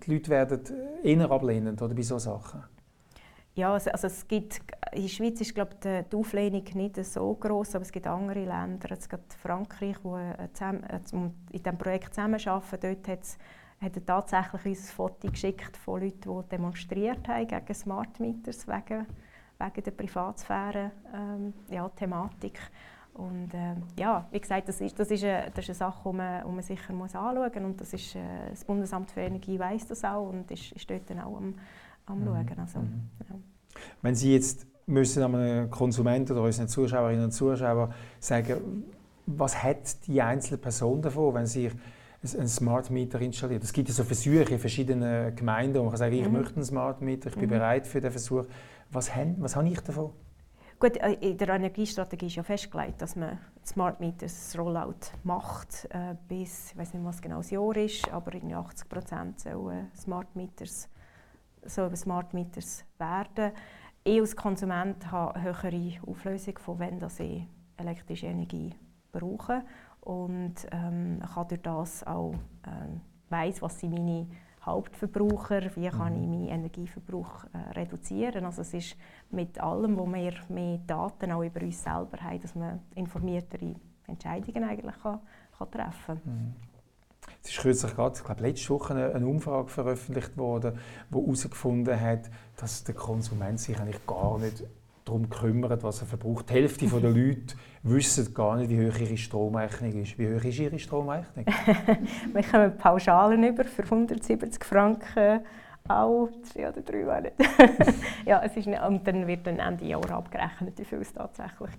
die Leute werden eher ablehnend oder, bei solchen Sachen. Ja, also, also es gibt, in der Schweiz ist glaube die, die Auflehnung nicht so groß, aber es gibt andere Länder, es gibt Frankreich, wo äh, zusammen, äh, in diesem Projekt zusammenarbeiten. Dort hat er tatsächlich ein Foto geschickt von Leuten, die demonstriert haben gegen Smart Meters wegen, wegen der Privatsphäre ähm, ja, Thematik. Und äh, ja, wie gesagt, das ist, das ist, eine, das ist eine Sache, die man, die man sicher muss anschauen muss. Und das, ist, äh, das Bundesamt für Energie weiß das auch und ist, ist dort dann auch am, am mhm. Schauen. Also, mhm. ja. Wenn Sie jetzt müssen einem Konsumenten oder unseren Zuschauerinnen und Zuschauern sagen, was hat die einzelne Person davon, wenn sie einen Smart Meter installiert? Es gibt ja so Versuche in verschiedenen Gemeinden, wo man kann sagen, ich mhm. möchte einen Smart Meter, ich bin mhm. bereit für den Versuch. Was, haben, was habe ich davon? Gut, äh, in der Energiestrategie ist ja festgelegt, dass man Smart Meters Rollout macht, äh, bis, ich weiß nicht, was genau das Jahr ist, aber in 80 Prozent sollen Smart Meters, sollen Smart Meters werden. Ich als Konsument habe eine höhere Auflösung, von wenn ich elektrische Energie brauche und ähm, kann durch das auch ähm, weiss, was sind meine Hauptverbraucher, wie kann ich mhm. meinen Energieverbrauch äh, reduzieren. Also es ist mit allem, wo wir mehr Daten auch über uns selber haben, dass man informiertere Entscheidungen eigentlich kann, kann treffen kann. Mhm. Es ist kürzlich gerade, ich glaube, letzte Woche eine, eine Umfrage veröffentlicht worden, die herausgefunden hat, dass der Konsument sich eigentlich gar nicht darum kümmert, was er verbraucht. Die Hälfte der Leute wissen gar nicht, wie hoch ihre Stromrechnung ist. Wie hoch ist Ihre Stromrechnung? Wir kommen Pauschalen über für 170 Franken auch zwei oder drei Monate. ja, es ist nicht, und dann wird dann Ende Jahr abgerechnet, wie viel es tatsächlich war.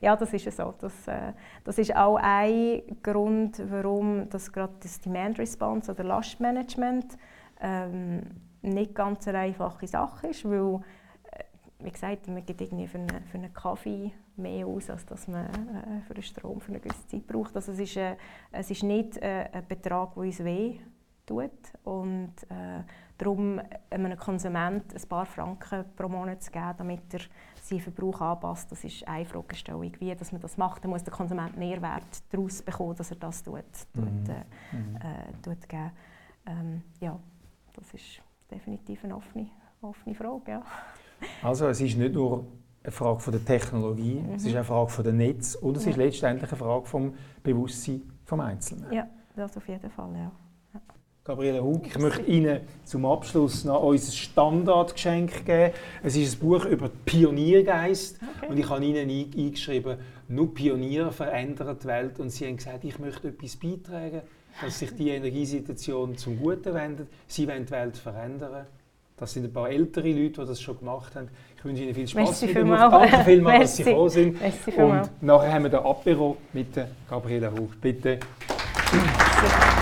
Ja, das ist so. Das, äh, das ist auch ein Grund, warum das gerade das Demand Response oder Lastmanagement ähm, nicht ganz eine einfache Sache ist, weil wie gesagt, man gibt irgendwie für einen, für einen Kaffee mehr aus, als dass man äh, für den Strom für eine gewisse Zeit braucht. Also es ist, äh, es ist nicht äh, ein Betrag, der uns weh tut und äh, darum einem Konsument ein paar Franken pro Monat zu geben, damit er seinen Verbrauch anpasst, das ist eine Fragestellung. Wie dass man das macht, dann muss der Konsument Mehrwert daraus bekommen, dass er das tut, tut, mhm. äh, mhm. äh, tut geben. Ähm, ja, das ist definitiv eine offene, offene Frage. Ja. Also es ist nicht nur eine Frage von der Technologie, mhm. es ist eine Frage von der Netz und es ja. ist letztendlich eine Frage vom Bewusstsein vom Einzelnen. Ja, das auf jeden Fall, ja. Gabriele Hug, ich möchte Ihnen zum Abschluss noch unser Standardgeschenk geben. Es ist ein Buch über Pioniergeist okay. und ich habe Ihnen eingeschrieben, nur Pioniere verändern die Welt und Sie haben gesagt, ich möchte etwas beitragen, dass sich die Energiesituation zum Guten wendet. Sie wollen die Welt verändern. Das sind ein paar ältere Leute, die das schon gemacht haben. Ich wünsche Ihnen viel Spaß mit dem Buch. Danke vielmals, dass Sie gekommen sind. Und nachher haben wir den Apero mit Gabriele Hoch. Bitte.